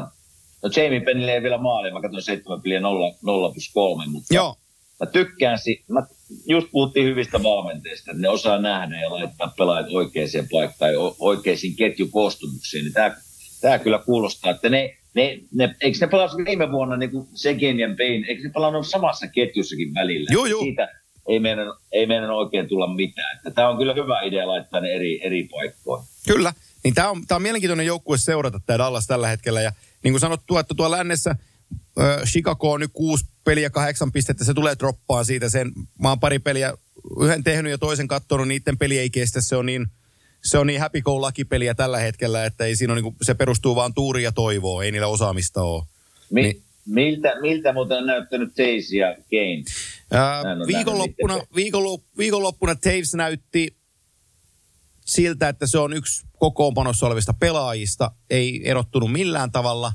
No Jamie Pennille ei vielä maali, mä katsoin 7 peliä 0, 0 plus 3, mutta Joo, mä tykkään, si- mä just puhuttiin hyvistä valmenteista, että ne osaa nähdä ja laittaa pelaajat oikeaan paikkaan ja oikeisiin ketjukoostumuksiin, niin tää, tää kyllä kuulostaa, että ne, ne, ne eikö ne pelasi viime vuonna niin kuin Segin ja Bain, eikö ne pelannut samassa ketjussakin välillä? Joo, joo. Siitä ei meidän, ei meidän oikein tulla mitään. Että Tämä on kyllä hyvä idea laittaa ne eri, eri paikkoihin. Kyllä. Niin tämä on, tää on mielenkiintoinen joukkue seurata tämä Dallas tällä hetkellä. Ja niin kuin sanottu, että tuolla lännessä Ö, Chicago on nyt kuusi peliä, kahdeksan pistettä, se tulee droppaan siitä. Sen, mä oon pari peliä, yhden tehnyt ja toisen katsonut, niiden peli ei kestä, se on niin, se on niin happy go lucky peliä tällä hetkellä, että ei siinä ole, niin kuin, se perustuu vaan tuuriin ja toivoon, ei niillä osaamista ole. Mi- Niin. Miltä, miltä muuten on näyttänyt Teisi ja Kane? Ole viikonloppuna, nähnyt viikonlop, viikonloppuna Taves näytti siltä, että se on yksi kokoonpanossa olevista pelaajista, ei erottunut millään tavalla.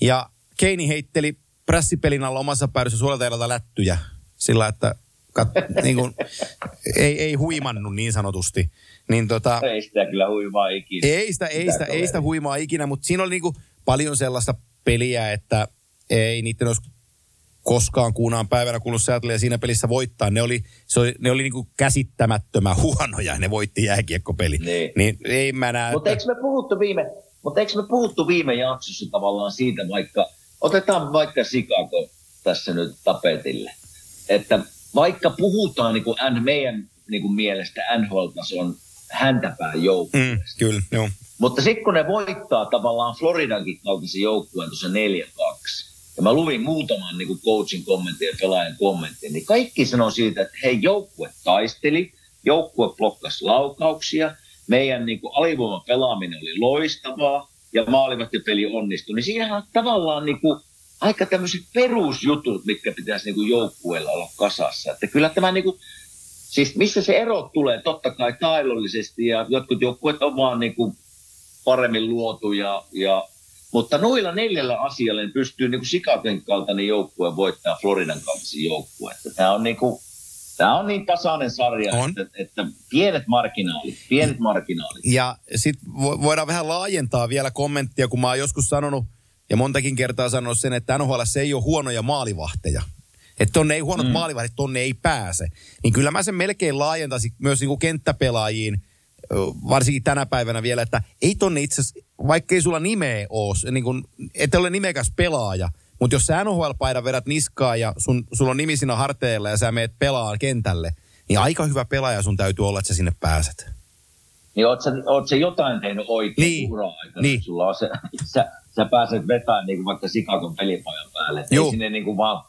Ja Keini heitteli prässipelin alla omassa päädyssä suojelta lättyjä sillä, että kat, [laughs] niin kuin, ei, ei huimannut niin sanotusti. Niin tota, Ei sitä kyllä huimaa ikinä. ei sitä, ei Sitä sitä, ei sitä huimaa ikinä, mutta siinä oli niinku paljon sellaista peliä, että ei niiden olisi koskaan kuunaan päivänä kuullut Seattlea siinä pelissä voittaa. Ne oli, se oli, ne oli niinku käsittämättömän huonoja ja ne voitti jääkiekkopeli. Niin. niin ei mä näe, Mutta eikö me puhuttu viime, mutta eikö me puhuttu viime jaksossa tavallaan siitä vaikka, otetaan vaikka Chicago tässä nyt tapetille, että vaikka puhutaan niin kuin N, meidän niin kuin mielestä NHL-tason häntäpään joukkueesta, mm, kyllä, joo. mutta sitten kun ne voittaa tavallaan Floridankin kaltaisen joukkueen tuossa 4-2, ja mä luvin muutaman niin coachin kommentin ja pelaajan kommentin, niin kaikki sanoo siitä, että hei, joukkue taisteli, joukkue blokkasi laukauksia, meidän niin kuin alivoimapelaaminen oli loistavaa, ja maalivahtipeli onnistui. Niin siinähän on tavallaan niin kuin aika tämmöiset perusjutut, mitkä pitäisi niin kuin joukkueella olla kasassa. Että kyllä tämä niin kuin, siis missä se ero tulee, totta kai taidollisesti, ja jotkut joukkueet on vaan niin kuin paremmin luotu, ja, ja, mutta noilla neljällä asialla niin pystyy niin kuin Chicagon kaltainen joukkue voittaa Floridan kaltaisen joukkueen. Tämä on niin kuin, Tämä on niin tasainen sarja, On. että, että pienet marginaalit, pienet marginaalit. Ja sitten voidaan vähän laajentaa vielä kommenttia, kun mä oon joskus sanonut, ja montakin kertaa sanonut sen, että NHL ei ole huonoja maalivahteja. Että tonne ei huonot mm. maalivahdit, tonne ei pääse. Niin kyllä mä sen melkein laajentaisin myös niinku kenttäpelaajiin, ö, varsinkin tänä päivänä vielä, että ei tonne itse asiassa, vaikka ei sulla nimeä ole, niin kun, et ole nimekäs pelaaja, mutta jos sä NHL-paidan vedät niskaa ja sun, sulla on nimi siinä harteilla ja sä meet pelaa kentälle, niin aika hyvä pelaaja sun täytyy olla, että sä sinne pääset. Niin oot sä, oot sä jotain tehnyt oikein Niin. ura-aikana? Niin. Sulla on se, [laughs] sä, sä pääset vetämään niin kuin vaikka Sikakon pelipajan päälle. Juu. Ei sinne niin kuin vaan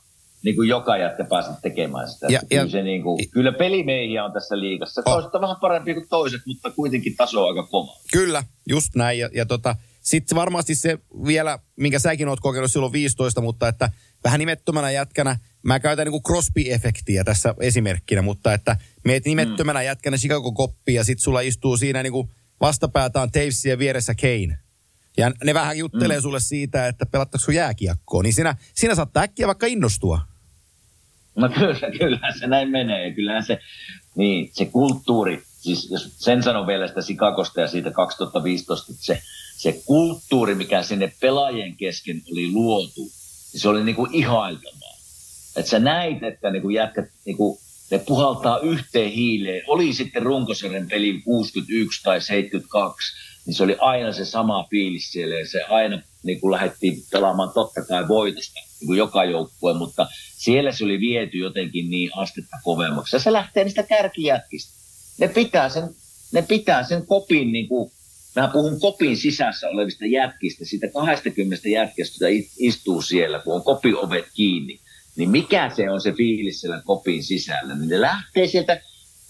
niin kuin joka jätkä pääse tekemään sitä. Ja- kyllä, ja- se niin kuin, kyllä pelimiehiä on tässä liigassa. Toiset on vähän parempi kuin toiset, mutta kuitenkin taso on aika kova. Kyllä, just näin. Ja, ja tota, sitten varmasti se vielä, minkä säkin oot kokenut silloin 15, mutta että vähän nimettömänä jätkänä, mä käytän niin Crosby-efektiä tässä esimerkkinä, mutta että meet nimettömänä mm. jätkänä Chicago koppiin ja sit sulla istuu siinä niin kuin vastapäätään Taves ja vieressä Kane. Ja ne vähän juttelee mm. sulle siitä, että pelattaisiko jääkiekkoa, niin sinä, sinä saat äkkiä vaikka innostua. No kyllä, kyllähän se näin menee. Kyllähän se, niin, se kulttuuri, siis jos sen sanon vielä sitä Sikakosta ja siitä 2015, että se, se kulttuuri, mikä sinne pelaajien kesken oli luotu, niin se oli niin kuin ihailtavaa. Että sä näit, että niin kuin jätkät, niin kuin, ne puhaltaa yhteen hiileen. Oli sitten runkosarjan peli 61 tai 72, niin se oli aina se sama fiilis siellä ja se aina niin kuin lähdettiin pelaamaan totta kai voitosta niin kuin joka joukkue, mutta siellä se oli viety jotenkin niin astetta kovemmaksi. Ja se lähtee niistä kärkijätkistä. Ne pitää sen, ne pitää sen kopin, niin kuin, mä puhun kopin sisässä olevista jätkistä, siitä 20 jätkästä, jota istuu siellä, kun on kopiovet kiinni. Niin mikä se on se fiilis siellä kopin sisällä? Niin ne lähtee sieltä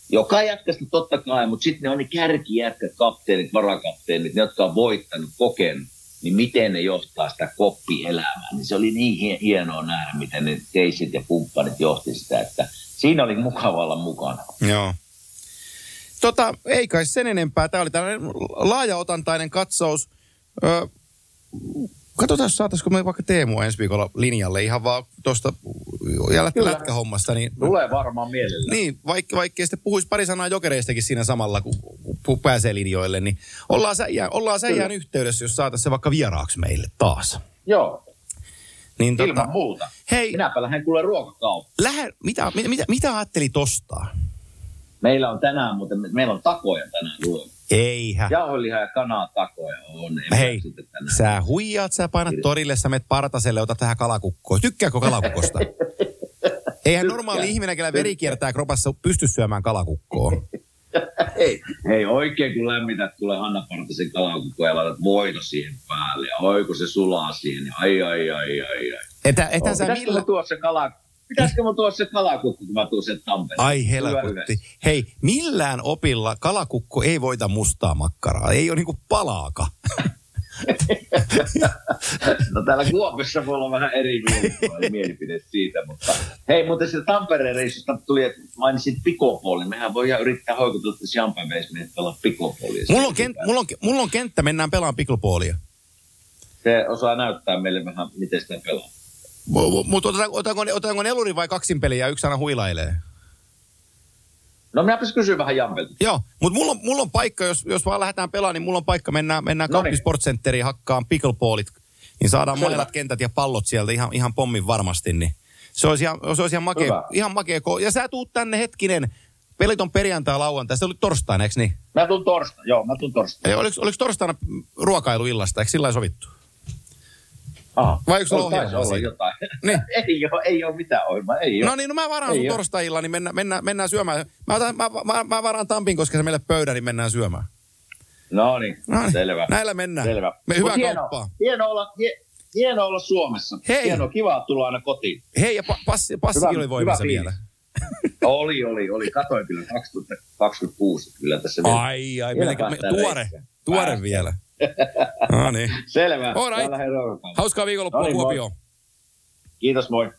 joka jätkästä totta kai, mutta sitten ne on ne kärkijätkät, kapteenit, varakapteenit, ne, jotka on voittanut, kokenut, niin miten ne johtaa sitä koppielämää. Niin se oli niin hie- hienoa nähdä, miten ne teisit ja kumppanit johti sitä, että siinä oli mukava olla mukana. Joo. Tota, ei kai sen enempää. Tämä oli tällainen laajaotantainen katsaus. Ö, katsotaan, jos saataisiko me vaikka Teemu ensi viikolla linjalle ihan vaan tuosta lätkähommasta. Niin, Tulee varmaan mielellä. niin, vaikka, vaikka sitten puhuisi pari sanaa jokereistakin siinä samalla, kun, kun pääsee linjoille, niin ollaan säijään, ollaan säijään yhteydessä, jos saataisiin se vaikka vieraaksi meille taas. Joo, Niin, ilman muuta. Hei, Minäpä lähden kuule ruokakauppaan. lähde, mitä, mitä, mitä, mitä ajattelit ostaa? Meillä on tänään, mutta me- meillä on takoja tänään ruoka. Eihän. Jauhelihaa ja kanaa takoja on. Hei, sä huijaat, sä painat torille, sä menet partaselle, otat tähän kalakukkoon. Tykkääkö kalakukosta? [laughs] Eihän normaali ihminen, kellä veri kiertää kropassa, pysty syömään kalakukkoa. [laughs] Hei, hei, oikein kun lämmität kuule Hanna Partisen kalakukkoa ja laitat voita siihen päälle. Ja oi kun se sulaa siihen. Ai, ai, ai, ai, ai. Etä, ethän Oh, sä millä... mun tuoda se kala, pitäisikö mun tuoda se kalakukku, kun mä tuun sen Tampereen? Ai yleisö. Hei, millään opilla kalakukko ei voita mustaa makkaraa. Ei ole niinku palaaka. [laughs] No täällä Kuopissa voi olla vähän eri mielipide, siitä, mutta hei, mutta sitä Tampereen reissusta tuli, että mainitsit pikopuolin. Mehän voidaan yrittää hoikutella tässä Jampan että pelaa pikopuolia. Mulla on, kent, mulla, on, mulla on kenttä, mennään pelaamaan pickleboolia. Se osaa näyttää meille vähän, miten sitä pelaa. Mutta otetaanko, otetaanko, otetaanko neluri vai kaksin peliä ja yksi aina huilailee? No minäpäs kysyn vähän Jampelta. Joo, mutta mulla on, mulla on paikka, jos, jos vaan lähdetään pelaamaan, niin mulla on paikka, mennään, mennään Noniin. Kauppi Sports Centeriin hakkaan pickleballit, niin saadaan Selvä. molemmat kentät ja pallot sieltä ihan, ihan pommin varmasti, niin se olisi ihan, se olisi ihan makea, Hyvä. ihan makea. ko- Ja sä tuut tänne hetkinen, pelit on perjantai, lauantai, se oli torstaina, eikö niin? Mä tuun torstaina, joo, mä tuun torstaina. Oliko, oliko torstaina ruokailuillasta, eikö sillä sovittu? Aha. Vai onko sulla Taisi ohjelmaa olla jotain. [laughs] Niin. ei, ole, ei ole mitään ohjelmaa, ei ole. No niin, no mä varaan Ei sun oo. torstai niin mennään, mennään, mennään syömään. Mä, otan, mä, mä, mä varaan Tampin, koska se meille pöydän, niin mennään syömään. No niin, No niin, selvä. Näillä mennään. Selvä. Me hyvää hieno, kauppaa. Hieno olla, hie, hieno olla Suomessa. Hei. Hieno, kiva tulla aina kotiin. Hei, ja pa, passi, passikin Hyvä- oli voimassa hyvä vielä. [laughs] Oli, oli, oli. Katoin kyllä 2026 kyllä tässä vielä. Ai, ai, Vielä melkein, me, tuore, tuore vielä. [laughs] No niin. Selvä. All right. Hauskaa viikonloppua No niin. Kuopioon. Kiitos, moi.